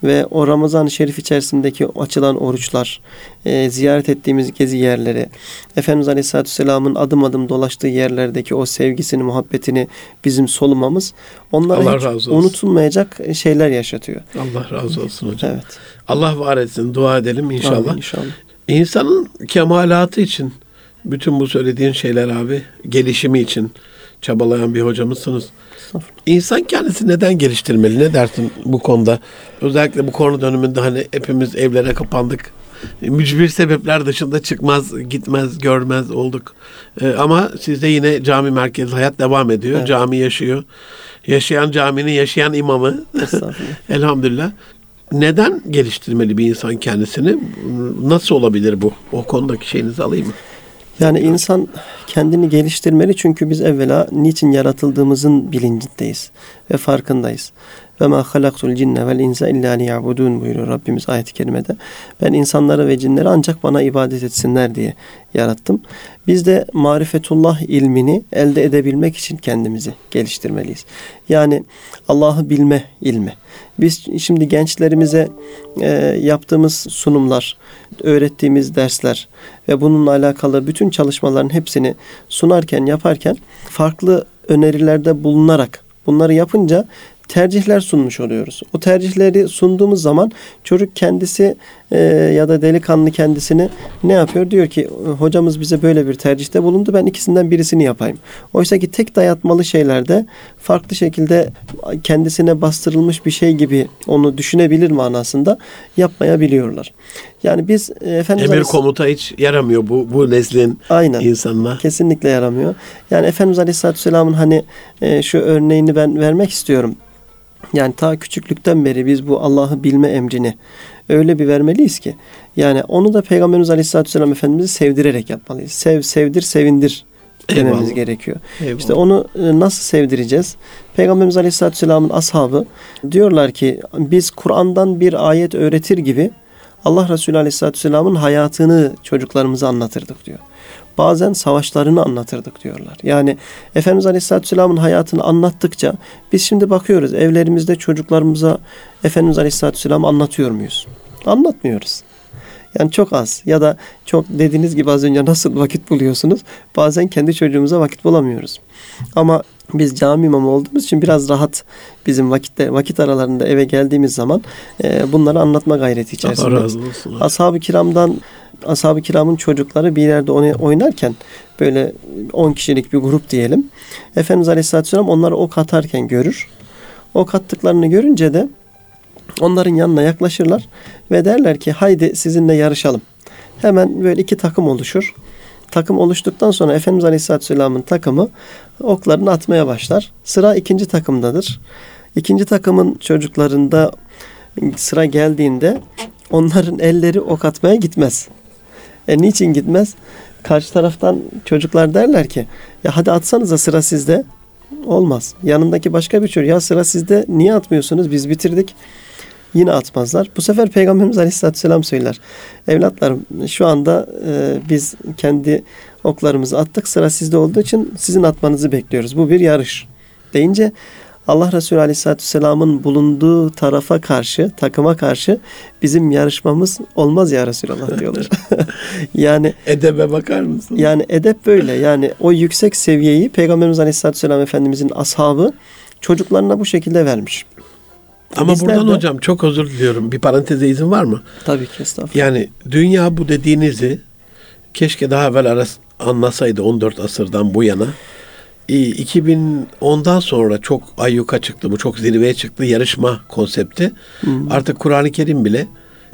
Speaker 2: ve o Ramazan-ı Şerif içerisindeki açılan oruçlar, e, ziyaret ettiğimiz gezi yerleri, Efendimiz Aleyhisselatü Vesselam'ın adım adım dolaştığı yerlerdeki o sevgisini, muhabbetini bizim solumamız onlara
Speaker 1: Allah
Speaker 2: hiç
Speaker 1: razı olsun.
Speaker 2: unutulmayacak şeyler yaşatıyor.
Speaker 1: Allah razı olsun hocam.
Speaker 2: Evet.
Speaker 1: Allah var etsin. Dua edelim inşallah.
Speaker 2: Amin, inşallah.
Speaker 1: İnsanın kemalatı için bütün bu söylediğin şeyler abi gelişimi için çabalayan bir hocamızsınız. İnsan kendisi neden geliştirmeli? Ne dersin bu konuda? Özellikle bu konu döneminde hani hepimiz evlere kapandık. Mücbir sebepler dışında çıkmaz, gitmez, görmez olduk. Ee, ama sizde yine cami merkezi hayat devam ediyor.
Speaker 2: Evet.
Speaker 1: Cami yaşıyor. Yaşayan caminin yaşayan imamı. Elhamdülillah. Neden geliştirmeli bir insan kendisini? Nasıl olabilir bu? O konudaki şeyinizi alayım mı?
Speaker 2: Yani insan kendini geliştirmeli çünkü biz evvela niçin yaratıldığımızın bilincindeyiz ve farkındayız. Ve ma halaktul cinne vel insa illa liyabudun buyuruyor Rabbimiz ayet-i kerimede. Ben insanları ve cinleri ancak bana ibadet etsinler diye yarattım. Biz de marifetullah ilmini elde edebilmek için kendimizi geliştirmeliyiz. Yani Allah'ı bilme ilmi. Biz şimdi gençlerimize e, yaptığımız sunumlar, öğrettiğimiz dersler ve bununla alakalı bütün çalışmaların hepsini sunarken, yaparken farklı önerilerde bulunarak bunları yapınca tercihler sunmuş oluyoruz. O tercihleri sunduğumuz zaman çocuk kendisi e, ya da delikanlı kendisini ne yapıyor? Diyor ki hocamız bize böyle bir tercihte bulundu ben ikisinden birisini yapayım. Oysa ki tek dayatmalı şeylerde farklı şekilde kendisine bastırılmış bir şey gibi onu düşünebilir manasında yapmayabiliyorlar. Yani biz e, Efendimiz
Speaker 1: Emir komuta hiç yaramıyor bu bu neslin
Speaker 2: Aynen.
Speaker 1: insanına.
Speaker 2: Kesinlikle yaramıyor. Yani Efendimiz Aleyhisselatü Vesselam'ın hani e, şu örneğini ben vermek istiyorum. Yani ta küçüklükten beri biz bu Allah'ı bilme emrini öyle bir vermeliyiz ki. Yani onu da Peygamberimiz Aleyhisselatü Vesselam Efendimiz'i sevdirerek yapmalıyız. Sev, sevdir, sevindir dememiz
Speaker 1: Eyvallah.
Speaker 2: gerekiyor.
Speaker 1: Eyvallah.
Speaker 2: İşte onu e, nasıl sevdireceğiz? Peygamberimiz Aleyhisselatü Vesselam'ın ashabı diyorlar ki biz Kur'an'dan bir ayet öğretir gibi Allah Resulü Aleyhisselatü Vesselam'ın hayatını çocuklarımıza anlatırdık diyor. Bazen savaşlarını anlatırdık diyorlar. Yani Efendimiz Aleyhisselatü Vesselam'ın hayatını anlattıkça biz şimdi bakıyoruz evlerimizde çocuklarımıza Efendimiz Aleyhisselatü Vesselam anlatıyor muyuz? Anlatmıyoruz. Yani çok az ya da çok dediğiniz gibi az önce nasıl vakit buluyorsunuz? Bazen kendi çocuğumuza vakit bulamıyoruz. Ama biz cami imamı olduğumuz için biraz rahat bizim vakitte vakit aralarında eve geldiğimiz zaman e, bunları anlatma gayreti içerisinde.
Speaker 1: Allah razı olsun.
Speaker 2: Ashab-ı kiramdan ashab-ı kiramın çocukları bir yerde oynarken böyle 10 kişilik bir grup diyelim. Efendimiz Aleyhisselatü Vesselam onları ok atarken görür. Ok attıklarını görünce de onların yanına yaklaşırlar ve derler ki haydi sizinle yarışalım. Hemen böyle iki takım oluşur. Takım oluştuktan sonra Efendimiz Aleyhisselatü Vesselam'ın takımı oklarını atmaya başlar. Sıra ikinci takımdadır. İkinci takımın çocuklarında sıra geldiğinde onların elleri ok atmaya gitmez. E niçin gitmez? Karşı taraftan çocuklar derler ki ya hadi atsanıza sıra sizde. Olmaz. Yanındaki başka bir çocuk ya sıra sizde niye atmıyorsunuz biz bitirdik. Yine atmazlar. Bu sefer Peygamberimiz Aleyhisselatü Vesselam söyler. Evlatlarım şu anda e, biz kendi oklarımızı attık. Sıra sizde olduğu için sizin atmanızı bekliyoruz. Bu bir yarış. Deyince Allah Resulü Aleyhisselatü Vesselam'ın bulunduğu tarafa karşı, takıma karşı bizim yarışmamız olmaz ya Resulallah diyorlar. yani
Speaker 1: Edebe bakar mısın?
Speaker 2: yani edep böyle. Yani o yüksek seviyeyi Peygamberimiz Aleyhisselatü Vesselam Efendimizin ashabı çocuklarına bu şekilde vermiş.
Speaker 1: Ama
Speaker 2: Bizler
Speaker 1: buradan
Speaker 2: de-
Speaker 1: hocam çok özür diliyorum. Bir paranteze izin var mı?
Speaker 2: Tabii ki estağfurullah.
Speaker 1: Yani dünya bu dediğinizi keşke daha evvel aras anlasaydı 14 asırdan bu yana. İyi, 2010'dan sonra çok ayyuka çıktı. Bu çok zirveye çıktı yarışma konsepti. Artık Kur'an-ı Kerim bile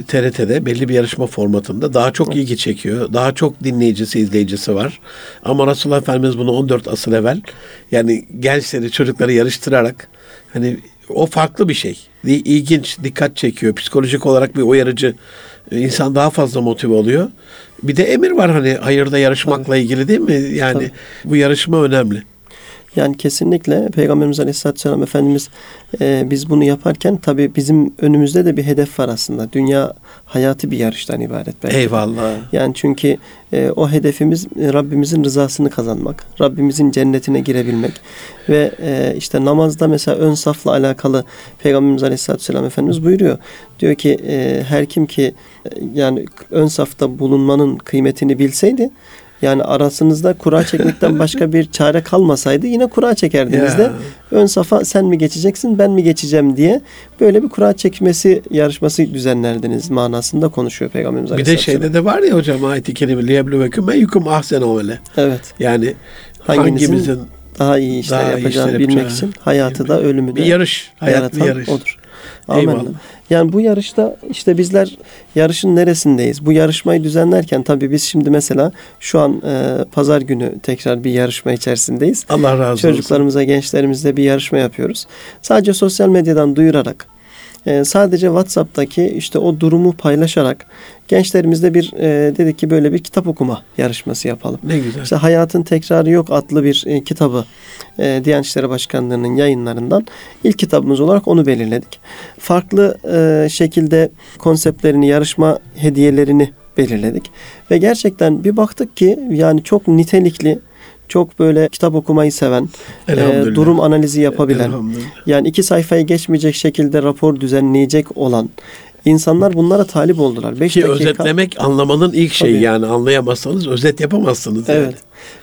Speaker 1: TRT'de belli bir yarışma formatında daha çok ilgi çekiyor. Daha çok dinleyicisi, izleyicisi var. Ama Resulullah Efendimiz bunu 14 asır evvel yani gençleri, çocukları yarıştırarak hani o farklı bir şey. İlginç, dikkat çekiyor. Psikolojik olarak bir uyarıcı. İnsan daha fazla motive oluyor. Bir de emir var hani hayırda yarışmakla ilgili değil mi? Yani
Speaker 2: Tabii.
Speaker 1: bu yarışma önemli.
Speaker 2: Yani kesinlikle Peygamberimiz Aleyhisselatü Vesselam Efendimiz e, biz bunu yaparken tabi bizim önümüzde de bir hedef var aslında. Dünya hayatı bir yarıştan ibaret. Belki.
Speaker 1: Eyvallah.
Speaker 2: Yani çünkü e, o hedefimiz Rabbimizin rızasını kazanmak, Rabbimizin cennetine girebilmek ve e, işte namazda mesela ön safla alakalı Peygamberimiz Aleyhisselatü Vesselam Efendimiz buyuruyor. Diyor ki e, her kim ki e, yani ön safta bulunmanın kıymetini bilseydi yani arasınızda kura çekmekten başka bir çare kalmasaydı yine kura çekerdiniz de ön safa sen mi geçeceksin ben mi geçeceğim diye böyle bir kura çekmesi yarışması düzenlerdiniz manasında konuşuyor Peygamberimiz
Speaker 1: Bir de şeyde de var ya hocam ayet-i kerime liyebluvekum eyyukum ahsen amele.
Speaker 2: Evet.
Speaker 1: Yani
Speaker 2: Hanginizin
Speaker 1: hangimizin
Speaker 2: Daha iyi işler
Speaker 1: Daha iyi
Speaker 2: yapacağını
Speaker 1: işler
Speaker 2: bilmek
Speaker 1: yapacağı.
Speaker 2: için hayatı da ölümü de
Speaker 1: bir yarış, hayat bir
Speaker 2: yaratan
Speaker 1: yarış.
Speaker 2: odur.
Speaker 1: Eyvallah.
Speaker 2: Yani bu yarışta işte bizler yarışın neresindeyiz? Bu yarışmayı düzenlerken tabii biz şimdi mesela şu an e, pazar günü tekrar bir yarışma içerisindeyiz.
Speaker 1: Allah razı olsun.
Speaker 2: Çocuklarımıza, gençlerimizle bir yarışma yapıyoruz. Sadece sosyal medyadan duyurarak, e, sadece WhatsApp'taki işte o durumu paylaşarak gençlerimizle bir e, dedik ki böyle bir kitap okuma yarışması yapalım.
Speaker 1: Ne güzel.
Speaker 2: İşte Hayatın Tekrarı Yok adlı bir e, kitabı e, Diyanet İşleri Başkanlığı'nın yayınlarından ilk kitabımız olarak onu belirledik. Farklı e, şekilde konseptlerini, yarışma hediyelerini belirledik. Ve gerçekten bir baktık ki yani çok nitelikli, çok böyle kitap okumayı seven, e, durum analizi yapabilen, yani iki sayfayı geçmeyecek şekilde rapor düzenleyecek olan insanlar bunlara talip oldular. Beş
Speaker 1: Ki
Speaker 2: dakika-
Speaker 1: özetlemek anlamanın ilk şeyi
Speaker 2: Tabii.
Speaker 1: yani anlayamazsanız özet yapamazsınız. yani.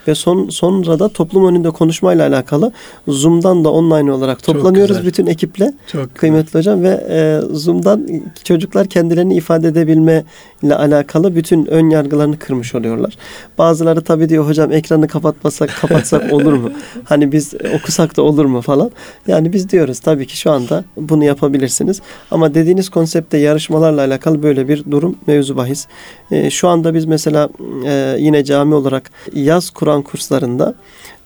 Speaker 2: Ve son sonra da toplum önünde konuşmayla alakalı Zoom'dan da online olarak toplanıyoruz
Speaker 1: güzel.
Speaker 2: bütün ekiple
Speaker 1: Çok
Speaker 2: kıymetli hocam ve e, Zoom'dan çocuklar kendilerini ifade edebilme ile alakalı bütün ön yargılarını kırmış oluyorlar. Bazıları tabii diyor hocam ekranı kapatmasak kapatsak olur mu? Hani biz okusak da olur mu falan. Yani biz diyoruz tabii ki şu anda bunu yapabilirsiniz. Ama dediğiniz konsepte yarışmalarla alakalı böyle bir durum mevzu bahis. E, şu anda biz mesela e, yine cami olarak yaz Kur'an kurslarında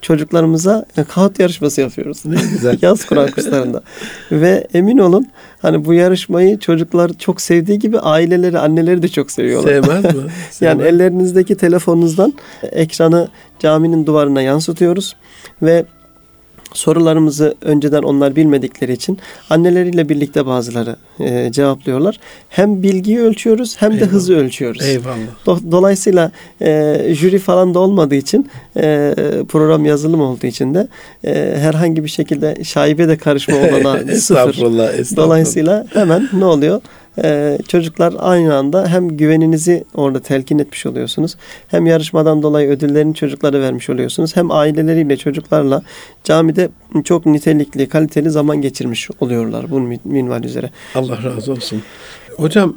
Speaker 2: çocuklarımıza e, kağıt yarışması yapıyoruz.
Speaker 1: Ne güzel.
Speaker 2: yaz Kur'an kurslarında. Ve emin olun hani bu yarışmayı çocuklar çok sevdiği gibi aileleri, anneleri de çok seviyorlar.
Speaker 1: Sevmez mi?
Speaker 2: Yani
Speaker 1: Sevmez.
Speaker 2: ellerinizdeki telefonunuzdan ekranı caminin duvarına yansıtıyoruz ve sorularımızı önceden onlar bilmedikleri için anneleriyle birlikte bazıları e, cevaplıyorlar. Hem bilgiyi ölçüyoruz hem de
Speaker 1: Eyvallah.
Speaker 2: hızı ölçüyoruz.
Speaker 1: Eyvallah.
Speaker 2: Do- Dolayısıyla e, jüri falan da olmadığı için e, program yazılım olduğu için de e, herhangi bir şekilde şaibe de karışma olana sıfır.
Speaker 1: estağfurullah, estağfurullah.
Speaker 2: Dolayısıyla hemen ne oluyor? Ee, çocuklar aynı anda hem güveninizi orada telkin etmiş oluyorsunuz. Hem yarışmadan dolayı ödüllerini çocuklara vermiş oluyorsunuz. Hem aileleriyle çocuklarla camide çok nitelikli, kaliteli zaman geçirmiş oluyorlar bu min- minval üzere.
Speaker 1: Allah razı olsun. Hocam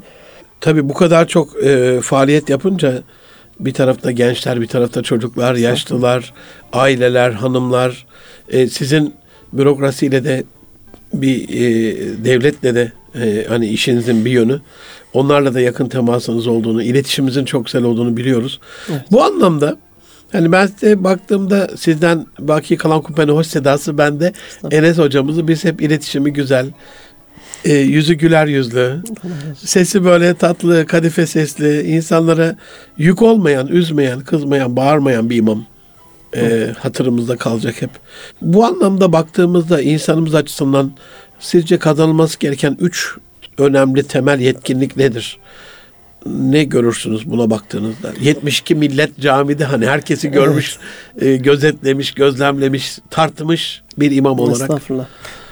Speaker 1: tabii bu kadar çok e, faaliyet yapınca bir tarafta gençler, bir tarafta çocuklar, yaşlılar, aileler, hanımlar, e, sizin bürokrasiyle de bir e, devletle de e, hani işinizin bir yönü. Onlarla da yakın temasınız olduğunu, iletişimimizin çok güzel olduğunu biliyoruz.
Speaker 2: Evet.
Speaker 1: Bu anlamda hani ben size baktığımda sizden baki kalan kupenin hoş sedası bende Enes hocamızı biz hep iletişimi güzel, e, yüzü güler yüzlü, sesi böyle tatlı, kadife sesli, insanlara yük olmayan, üzmeyen, kızmayan, bağırmayan bir imam. E, hatırımızda kalacak hep. Bu anlamda baktığımızda insanımız açısından sizce kazanılması gereken üç önemli temel yetkinlik nedir? Ne görürsünüz buna baktığınızda? 72 millet camide hani herkesi görmüş, e, gözetlemiş, gözlemlemiş, tartmış bir imam olarak.
Speaker 2: Estağfurullah.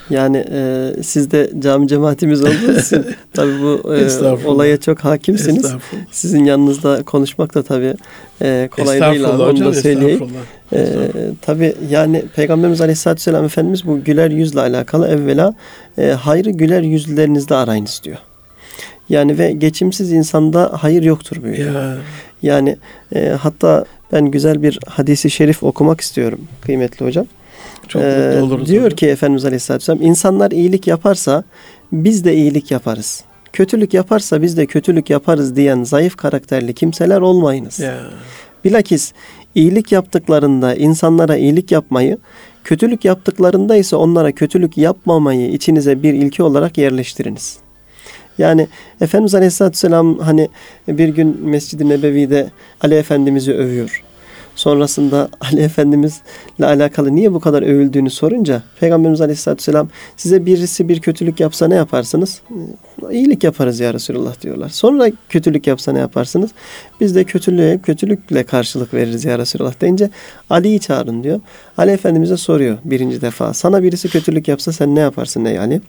Speaker 2: Yani e, siz de cami cemaatimiz olduğunuz için tabii bu e, olaya çok hakimsiniz. Sizin yanınızda konuşmak da tabii e, kolay değil
Speaker 1: Estağfurullah
Speaker 2: onu
Speaker 1: hocam,
Speaker 2: da söyleyeyim.
Speaker 1: estağfurullah.
Speaker 2: Ee, tabii yani Peygamberimiz Aleyhisselatü Vesselam Efendimiz bu güler yüzle alakalı evvela e, hayrı güler yüzlülerinizde arayınız diyor. Yani ve geçimsiz insanda hayır yoktur buyuruyor.
Speaker 1: Ya,
Speaker 2: Yani e, hatta ben güzel bir hadisi şerif okumak istiyorum kıymetli hocam.
Speaker 1: Çok
Speaker 2: Ee,
Speaker 1: oluruz.
Speaker 2: diyor ki Efendimiz Aleyhisselatü Vesselam insanlar iyilik yaparsa biz de iyilik yaparız. Kötülük yaparsa biz de kötülük yaparız diyen zayıf karakterli kimseler olmayınız.
Speaker 1: Ya,
Speaker 2: Bilakis iyilik yaptıklarında insanlara iyilik yapmayı, kötülük yaptıklarında ise onlara kötülük yapmamayı içinize bir ilke olarak yerleştiriniz. Yani Efendimiz Aleyhisselatü Vesselam hani bir gün Mescid-i Nebevi'de Ali Efendimiz'i övüyor. Sonrasında Ali Efendimizle alakalı niye bu kadar övüldüğünü sorunca Peygamberimiz Aleyhisselatü Vesselam size birisi bir kötülük yapsa ne yaparsınız? İyilik yaparız ya Resulullah diyorlar. Sonra kötülük yapsa ne yaparsınız? Biz de kötülüğe kötülükle karşılık veririz ya Resulullah deyince Ali'yi çağırın diyor. Ali Efendimiz'e soruyor birinci defa. Sana birisi kötülük yapsa sen ne yaparsın ey Ali?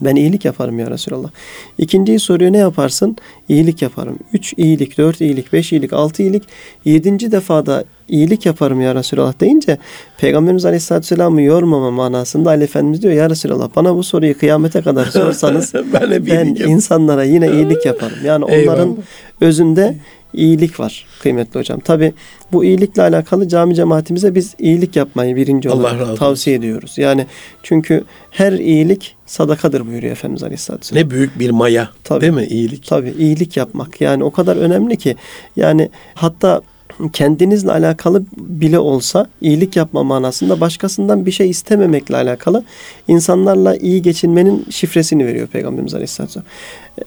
Speaker 2: Ben iyilik yaparım ya Resulallah. İkinciyi soruyor ne yaparsın? İyilik yaparım. Üç iyilik, dört iyilik, beş iyilik, altı iyilik. Yedinci defada iyilik yaparım ya Resulallah deyince Peygamberimiz Aleyhisselatü Vesselam'ı yormama manasında Ali Efendimiz diyor ya Resulallah bana bu soruyu kıyamete kadar sorsanız
Speaker 1: ben,
Speaker 2: ben insanlara yine iyilik yaparım. Yani onların
Speaker 1: Eyvallah.
Speaker 2: özünde iyilik var kıymetli hocam. Tabi bu iyilikle alakalı cami cemaatimize biz iyilik yapmayı birinci
Speaker 1: Allah
Speaker 2: olarak
Speaker 1: olsun.
Speaker 2: tavsiye ediyoruz. Yani çünkü her iyilik sadakadır buyuruyor Efendimiz Aleyhisselatü Vesselam.
Speaker 1: Ne büyük bir maya.
Speaker 2: Tabii.
Speaker 1: Değil mi? İyilik.
Speaker 2: Tabii iyilik yapmak yani o kadar önemli ki yani hatta kendinizle alakalı bile olsa iyilik yapma manasında başkasından bir şey istememekle alakalı insanlarla iyi geçinmenin şifresini veriyor Peygamberimiz Aleyhisselatü Vesselam.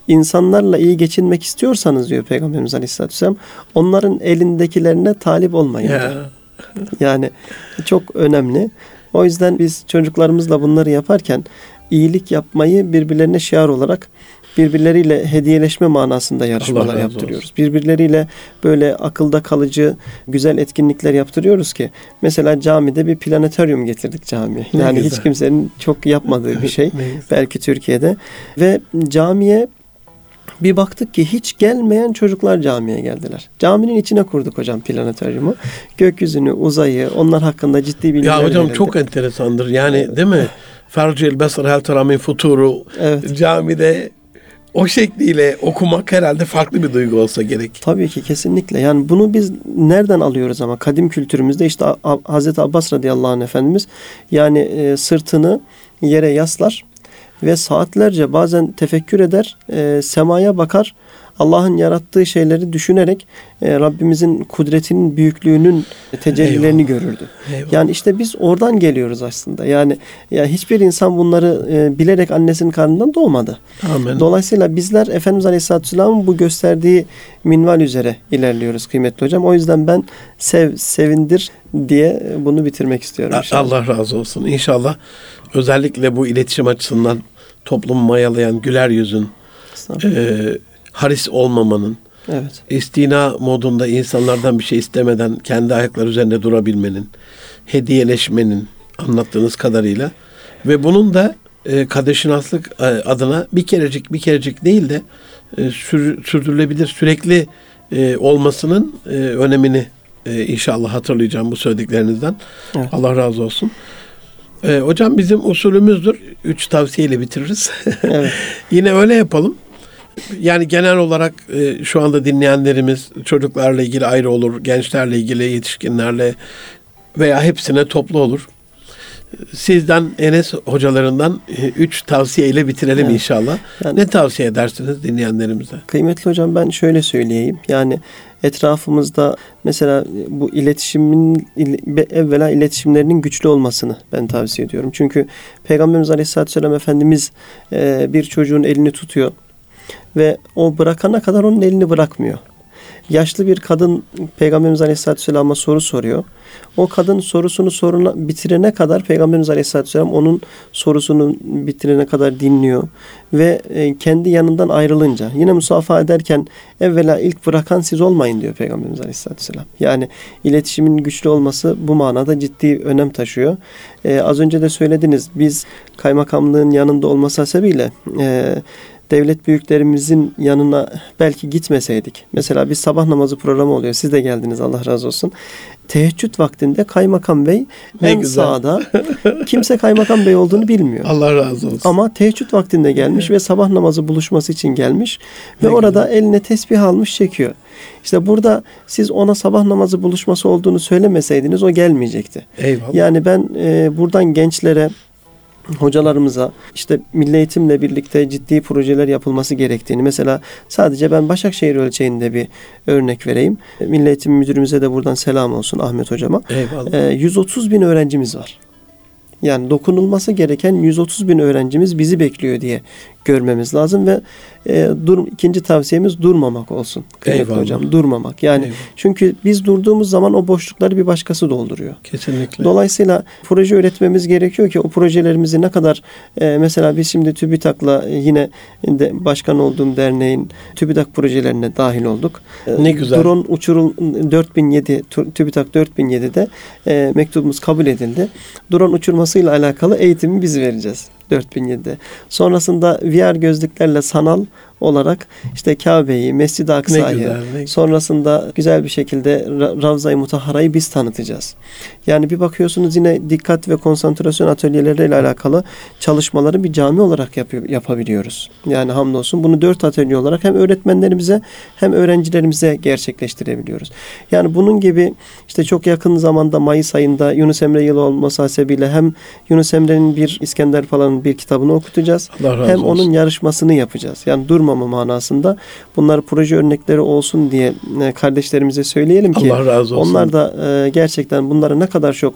Speaker 2: İnsanlarla iyi geçinmek istiyorsanız diyor Peygamberimiz Aleyhisselatü Vesselam onların elindekilerine talip olmayın. Yani çok önemli. O yüzden biz çocuklarımızla bunları yaparken iyilik yapmayı birbirlerine şiar olarak birbirleriyle hediyeleşme manasında yarışmalar yaptırıyoruz. Birbirleriyle böyle akılda kalıcı güzel etkinlikler yaptırıyoruz ki mesela camide bir planetaryum getirdik camiye.
Speaker 1: Ne
Speaker 2: Yani
Speaker 1: güzel.
Speaker 2: hiç kimsenin çok yapmadığı bir şey belki Türkiye'de ve camiye bir baktık ki hiç gelmeyen çocuklar camiye geldiler. Caminin içine kurduk hocam planetaryumu. Gökyüzünü, uzayı, onlar hakkında ciddi bilgiler
Speaker 1: Ya hocam
Speaker 2: verildi.
Speaker 1: çok enteresandır. Yani değil mi? Fercil besar hel tera min futuru.
Speaker 2: Evet.
Speaker 1: Camide o şekliyle okumak herhalde farklı bir duygu olsa gerek.
Speaker 2: Tabii ki kesinlikle. Yani bunu biz nereden alıyoruz ama kadim kültürümüzde işte Hazreti Abbas radıyallahu anh efendimiz yani e, sırtını yere yaslar ve saatlerce bazen tefekkür eder, e, semaya bakar. Allah'ın yarattığı şeyleri düşünerek e, Rabbimizin kudretinin büyüklüğünün tecellilerini
Speaker 1: Eyvallah.
Speaker 2: görürdü.
Speaker 1: Eyvallah.
Speaker 2: Yani işte biz oradan geliyoruz aslında. Yani ya hiçbir insan bunları e, bilerek annesinin karnından doğmadı.
Speaker 1: Amin.
Speaker 2: Dolayısıyla bizler Efendimiz Aleyhisselatü Vesselam'ın bu gösterdiği minval üzere ilerliyoruz kıymetli hocam. O yüzden ben sev, sevindir diye bunu bitirmek istiyorum inşallah.
Speaker 1: Allah razı olsun. İnşallah özellikle bu iletişim açısından toplumu mayalayan güler yüzün, e, haris olmamanın,
Speaker 2: Evet.
Speaker 1: istina modunda insanlardan bir şey istemeden kendi ayakları üzerinde durabilmenin, hediyeleşmenin anlattığınız kadarıyla ve bunun da e, kadeşinaslık e, adına bir kerecik bir kerecik değil de e, sür- sürdürülebilir sürekli e, olmasının e, önemini e, inşallah hatırlayacağım bu söylediklerinizden.
Speaker 2: Evet.
Speaker 1: Allah razı olsun. E, hocam bizim usulümüzdür. Üç tavsiyeyle bitiririz.
Speaker 2: Evet.
Speaker 1: Yine öyle yapalım. Yani genel olarak e, şu anda dinleyenlerimiz çocuklarla ilgili ayrı olur, gençlerle ilgili, yetişkinlerle veya hepsine toplu olur. Sizden Enes hocalarından e, üç tavsiyeyle bitirelim
Speaker 2: Evet.
Speaker 1: inşallah.
Speaker 2: Yani-
Speaker 1: Ne tavsiye edersiniz dinleyenlerimize?
Speaker 2: Kıymetli hocam ben şöyle söyleyeyim. Yani etrafımızda mesela bu iletişimin il- evvela iletişimlerinin güçlü olmasını ben tavsiye ediyorum. Çünkü Peygamberimiz Aleyhisselatü Vesselam Efendimiz e, bir çocuğun elini tutuyor ve o bırakana kadar onun elini bırakmıyor. Yaşlı bir kadın Peygamberimiz Aleyhisselatü Vesselam'a soru soruyor. O kadın sorusunu soruna, bitirene kadar Peygamberimiz Aleyhisselatü Vesselam onun sorusunu bitirene kadar dinliyor. Ve e, kendi yanından ayrılınca yine musafaha ederken evvela ilk bırakan siz olmayın diyor Peygamberimiz Aleyhisselatü Vesselam. Yani iletişimin güçlü olması bu manada ciddi önem taşıyor. E, az önce de söylediniz biz kaymakamlığın yanında olması hasebiyle e, devlet büyüklerimizin yanına belki gitmeseydik. Mesela bir sabah namazı programı oluyor. Siz de geldiniz Allah razı olsun. Teheccüd vaktinde kaymakam bey
Speaker 1: Ne
Speaker 2: en
Speaker 1: güzel.
Speaker 2: sağda kimse kaymakam bey olduğunu bilmiyor.
Speaker 1: Allah razı olsun.
Speaker 2: Ama teheccüd vaktinde gelmiş ve sabah namazı buluşması için gelmiş ve
Speaker 1: Ne
Speaker 2: orada eline tesbih almış çekiyor. İşte burada siz ona sabah namazı buluşması olduğunu söylemeseydiniz o gelmeyecekti.
Speaker 1: Eyvallah.
Speaker 2: Yani ben e, buradan gençlere hocalarımıza işte milli eğitimle birlikte ciddi projeler yapılması gerektiğini mesela sadece ben Başakşehir ölçeğinde bir örnek vereyim. Milli Eğitim Müdürümüze de buradan selam olsun Ahmet hocama.
Speaker 1: Eyvallah.
Speaker 2: E, 130 bin öğrencimiz var. Yani dokunulması gereken 130 bin öğrencimiz bizi bekliyor diye görmemiz lazım ve e, dur, ikinci tavsiyemiz durmamak olsun. Kıymetli hocam durmamak. Yani
Speaker 1: Eyvallah.
Speaker 2: çünkü biz durduğumuz zaman o boşlukları bir başkası dolduruyor.
Speaker 1: Kesinlikle.
Speaker 2: Dolayısıyla proje üretmemiz gerekiyor ki o projelerimizi ne kadar e, mesela biz şimdi TÜBİTAK'la yine de başkan olduğum derneğin TÜBİTAK projelerine dahil olduk. E,
Speaker 1: Ne güzel.
Speaker 2: Drone uçurul 4007 Tu- TÜBİTAK 4007'de e, mektubumuz kabul edildi. Drone uçurmasıyla alakalı eğitimi biz vereceğiz 4007'de. Sonrasında VR gözlüklerle sanal olarak işte Kabe'yi, Mescid-i Aksa'yı,
Speaker 1: güzel.
Speaker 2: Sonrasında güzel bir şekilde Ra- Ravza-i Mutahara'yı biz tanıtacağız. Yani bir bakıyorsunuz yine dikkat ve konsantrasyon atölyeleriyle alakalı çalışmaları bir cami olarak yapıyor, yapabiliyoruz. Yani hamdolsun bunu dört atölye olarak hem öğretmenlerimize hem öğrencilerimize gerçekleştirebiliyoruz. Yani bunun gibi işte çok yakın zamanda Mayıs ayında Yunus Emre yılı olması hasebiyle hem Yunus Emre'nin bir İskender bir kitabını okutacağız.
Speaker 1: Allah razı
Speaker 2: Hem
Speaker 1: olsun.
Speaker 2: onun yarışmasını yapacağız. Yani durmama manasında bunlar proje örnekleri olsun diye e, kardeşlerimize söyleyelim ki
Speaker 1: Allah razı olsun.
Speaker 2: onlar da e, gerçekten bunları ne kadar çok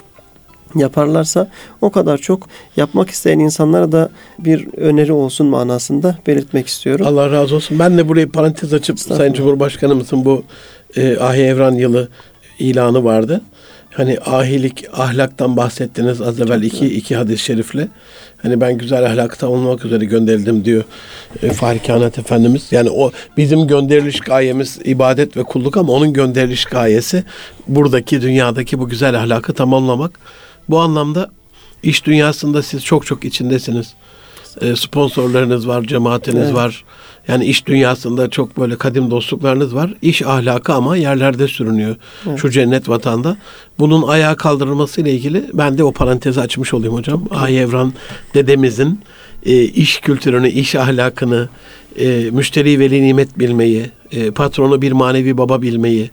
Speaker 2: yaparlarsa o kadar çok yapmak isteyen insanlara da bir öneri olsun manasında belirtmek istiyorum.
Speaker 1: Allah razı olsun. Ben de burayı parantez açıp. Sayın Cumhurbaşkanımızın bu e, Ahi Evran yılı ilanı vardı. Hani ahilik, ahlaktan bahsettiniz az evvel iki, iki hadis-i şerifle. Hani ben güzel ahlakta olmak üzere gönderildim diyor e, Fahri Kainat Efendimiz. Yani o bizim gönderiliş gayemiz ibadet ve kulluk ama onun gönderiliş gayesi buradaki dünyadaki bu güzel ahlakı tamamlamak. Bu anlamda iş dünyasında siz çok çok içindesiniz. E, sponsorlarınız var, cemaatiniz
Speaker 2: Evet.
Speaker 1: var. Yani iş dünyasında çok böyle kadim dostluklarınız var. İş ahlakı ama yerlerde sürünüyor. Şu cennet vatanda. Bunun ayağa kaldırılması ile ilgili ben de o parantezi açmış olayım hocam. Ay Evran dedemizin e, iş kültürünü, iş ahlakını, e, müşteri veli nimet bilmeyi, e, patronu bir manevi baba bilmeyi,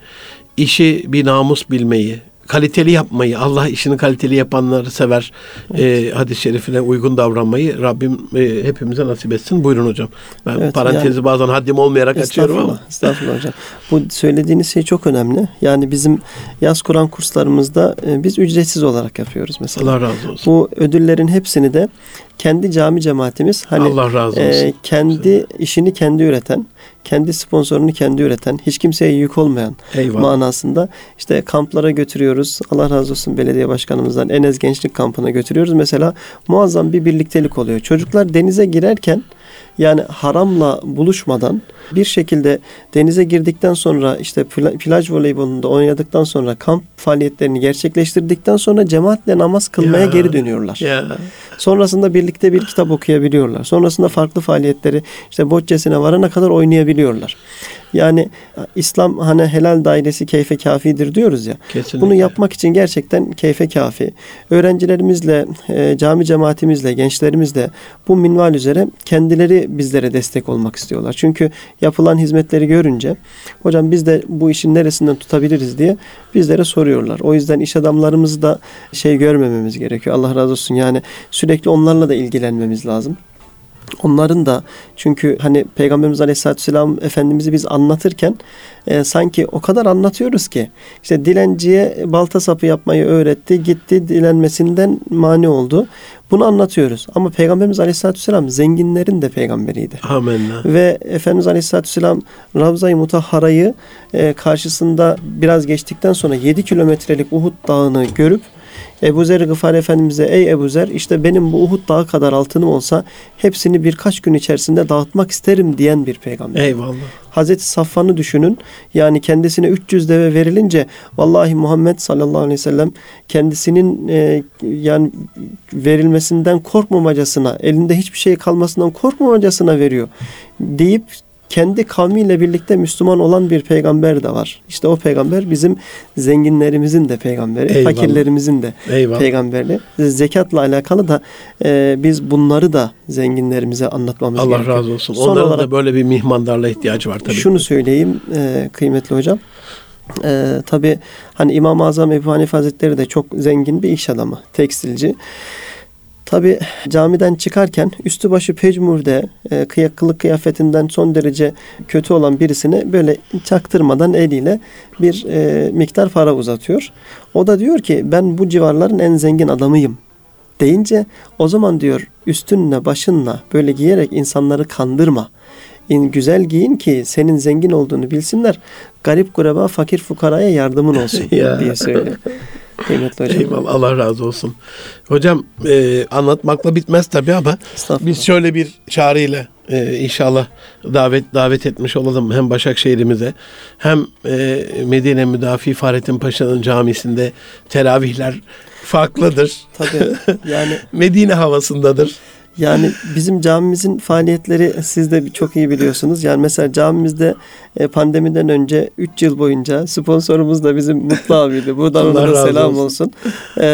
Speaker 1: işi bir namus bilmeyi, kaliteli yapmayı, Allah işini kaliteli yapanları sever. E, hadis-i şerifine uygun davranmayı Rabbim e, hepimize nasip etsin. Buyurun hocam. Ben
Speaker 2: Evet,
Speaker 1: parantezi
Speaker 2: yani-
Speaker 1: bazen haddim olmayarak açıyorum ama.
Speaker 2: Estağfurullah, estağfurullah hocam. Bu söylediğiniz şey çok önemli. Yani bizim yaz Kur'an kurslarımızda e, biz ücretsiz olarak yapıyoruz mesela.
Speaker 1: Allah razı olsun.
Speaker 2: Bu ödüllerin hepsini de kendi cami cemaatimiz hani
Speaker 1: Allah razı
Speaker 2: e,
Speaker 1: olsun.
Speaker 2: kendi işini kendi üreten, kendi sponsorunu kendi üreten, hiç kimseye yük olmayan
Speaker 1: Eyvallah.
Speaker 2: manasında işte kamplara götürüyoruz. Allah razı olsun belediye başkanımızdan Enes Gençlik Kampı'na götürüyoruz. Mesela muazzam bir birliktelik oluyor. Çocuklar denize girerken yani haramla buluşmadan bir şekilde denize girdikten sonra işte pla- plaj voleybolunda oynadıktan sonra kamp faaliyetlerini gerçekleştirdikten sonra cemaatle namaz kılmaya
Speaker 1: Ya.
Speaker 2: geri dönüyorlar.
Speaker 1: Ya.
Speaker 2: Sonrasında birlikte bir kitap okuyabiliyorlar. Sonrasında farklı faaliyetleri işte bohçesine varana kadar oynayabiliyorlar. Yani İslam hani helal dairesi keyfe kafidir diyoruz ya.
Speaker 1: Kesinlikle.
Speaker 2: Bunu yapmak için gerçekten keyfe kafi. Öğrencilerimizle, e, cami cemaatimizle, gençlerimizle bu minval üzere kendileri bizlere destek olmak istiyorlar. Çünkü yapılan hizmetleri görünce hocam biz de bu işin neresinden tutabiliriz diye bizlere soruyorlar. O yüzden iş adamlarımızı da şey görmememiz gerekiyor. Allah razı olsun. Yani sürekli onlarla da ilgilenmemiz lazım. Onların da çünkü hani Peygamberimiz Aleyhisselatü Vesselam Efendimiz'i biz anlatırken e, sanki o kadar anlatıyoruz ki işte dilenciye balta sapı yapmayı öğretti gitti dilenmesinden mani oldu. Bunu anlatıyoruz ama Peygamberimiz Aleyhisselatü Vesselam zenginlerin de peygamberiydi.
Speaker 1: Amenna.
Speaker 2: Ve Efendimiz Aleyhisselatü Vesselam Ravza-i Mutahhara'yı e, karşısında biraz geçtikten sonra 7 kilometrelik Uhud dağını görüp Ebu Zer Gıfari Efendimiz'e ey Ebu Zer işte benim bu Uhud dağı kadar altınım olsa hepsini birkaç gün içerisinde dağıtmak isterim diyen bir peygamber.
Speaker 1: Eyvallah.
Speaker 2: Hazreti Safvan'ı düşünün. Yani kendisine 300 deve verilince vallahi Muhammed sallallahu aleyhi ve sellem kendisinin e, yani verilmesinden korkmamacasına, elinde hiçbir şey kalmasından korkmamacasına veriyor deyip kendi kavmiyle birlikte Müslüman olan bir peygamber de var. İşte o peygamber bizim zenginlerimizin de peygamberi,
Speaker 1: Eyvallah.
Speaker 2: fakirlerimizin de
Speaker 1: Eyvallah.
Speaker 2: peygamberli. Zekatla alakalı da e, biz bunları da zenginlerimize anlatmamız
Speaker 1: Allah
Speaker 2: gerekiyor.
Speaker 1: razı olsun.
Speaker 2: Son
Speaker 1: Onların
Speaker 2: olarak-
Speaker 1: da böyle bir mihmandarla ihtiyacı var tabii.
Speaker 2: şunu söyleyeyim e, kıymetli hocam. E, Tabi hani İmam-ı Azam Ebu Hanife Hazretleri de çok zengin bir iş adamı, tekstilci. Tabi camiden çıkarken üstü başı pecmurde, e, kıyak kılık kıyafetinden son derece kötü olan birisine böyle çaktırmadan eliyle bir e, miktar para uzatıyor. O da diyor ki ben bu civarların en zengin adamıyım deyince o zaman diyor üstünle başınla böyle giyerek insanları kandırma. İn, güzel giyin ki senin zengin olduğunu bilsinler. Garip kureba fakir fukaraya yardımın olsun diye söylüyor. Kıymetli hocam.
Speaker 1: Eyvallah Allah razı olsun. Hocam e, anlatmakla bitmez tabii ama biz şöyle bir çağrıyla e, inşallah davet davet etmiş olalım hem Başakşehir'imize hem e, Medine Müdafi Fahrettin Paşa'nın camisinde teravihler farklıdır.
Speaker 2: Tabii yani
Speaker 1: Medine havasındadır.
Speaker 2: Yani bizim camimizin faaliyetleri siz de çok iyi biliyorsunuz. Yani mesela camimizde e, pandemiden önce 3 yıl boyunca sponsorumuz da bizim Mutlu abiydi. Buradan
Speaker 1: Allah razı
Speaker 2: selam
Speaker 1: olsun.
Speaker 2: olsun. E,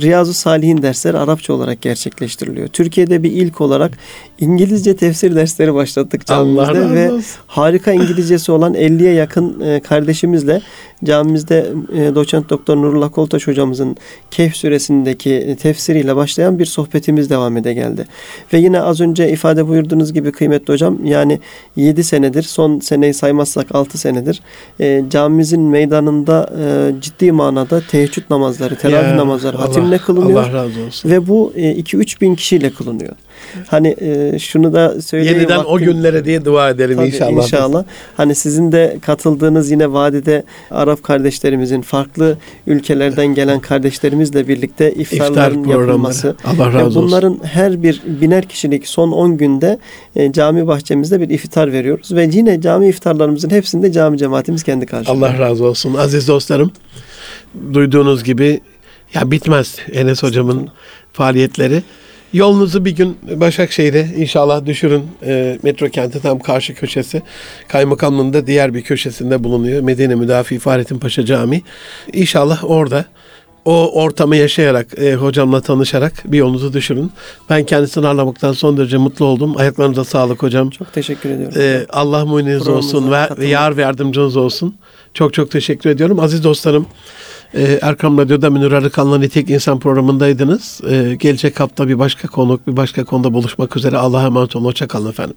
Speaker 2: Riyazu Salihin dersleri Arapça olarak gerçekleştiriliyor. Türkiye'de bir ilk olarak İngilizce tefsir dersleri başlattık
Speaker 1: Allah
Speaker 2: camimizde
Speaker 1: razı
Speaker 2: ve
Speaker 1: olsun.
Speaker 2: harika İngilizcesi olan 50'ye yakın e, kardeşimizle camimizde e, doçent doktor Nurullah Koltaş hocamızın Kehf suresindeki tefsiriyle başlayan bir sohbetimiz devam ede geldi. Ve yine az önce ifade buyurduğunuz gibi kıymetli hocam yani 7 senedir son seneyi saymazsak 6 senedir e, camimizin meydanında e, ciddi manada teheccüd namazları, teravih
Speaker 1: Ya,
Speaker 2: namazları hatimle kılınıyor.
Speaker 1: Allah razı olsun.
Speaker 2: Ve bu 2-3 bin kişiyle kılınıyor. Hani e, şunu da söyleyeyim.
Speaker 1: Yeniden o
Speaker 2: vaktim-
Speaker 1: günlere diye dua edelim
Speaker 2: Tabii,
Speaker 1: inşallah.
Speaker 2: inşallah. Hani sizin de katıldığınız yine vadide Arap kardeşlerimizin farklı ülkelerden gelen kardeşlerimizle birlikte
Speaker 1: İftar
Speaker 2: iftarların
Speaker 1: programları.
Speaker 2: yapılması.
Speaker 1: Allah razı olsun.
Speaker 2: bunların her bir biner kişilik son 10 günde e, cami bahçemizde bir iftar veriyoruz ve yine cami iftarlarımızın hepsinde cami cemaatimiz kendi karşılıyor.
Speaker 1: Allah razı olsun. Aziz dostlarım, duyduğunuz gibi ya bitmez Enes hocamın faaliyetleri. Yolunuzu bir gün Başakşehir'e inşallah düşürün. E, metro kenti tam karşı köşesi. Kaymakamlığın da diğer bir köşesinde bulunuyor. Medine Müdafi Fahrettin Paşa Camii. İnşallah orada o ortamı yaşayarak, e, hocamla tanışarak bir yolunuzu düşürün. Ben kendisini ağırlamaktan son derece mutlu oldum. Ayaklarınıza sağlık hocam.
Speaker 2: Çok teşekkür ediyorum.
Speaker 1: Ee, Allah
Speaker 2: Programımıza
Speaker 1: olsun ve, ve yar ve yardımcınız olsun. Çok çok teşekkür ediyorum. Aziz dostlarım, e, Erkam Radyo'da Münir Arıkan'la Nitek İnsan programındaydınız. E, gelecek hafta bir başka konuk, bir başka konuda buluşmak üzere. Allah'a emanet olun. Hoşçakalın efendim.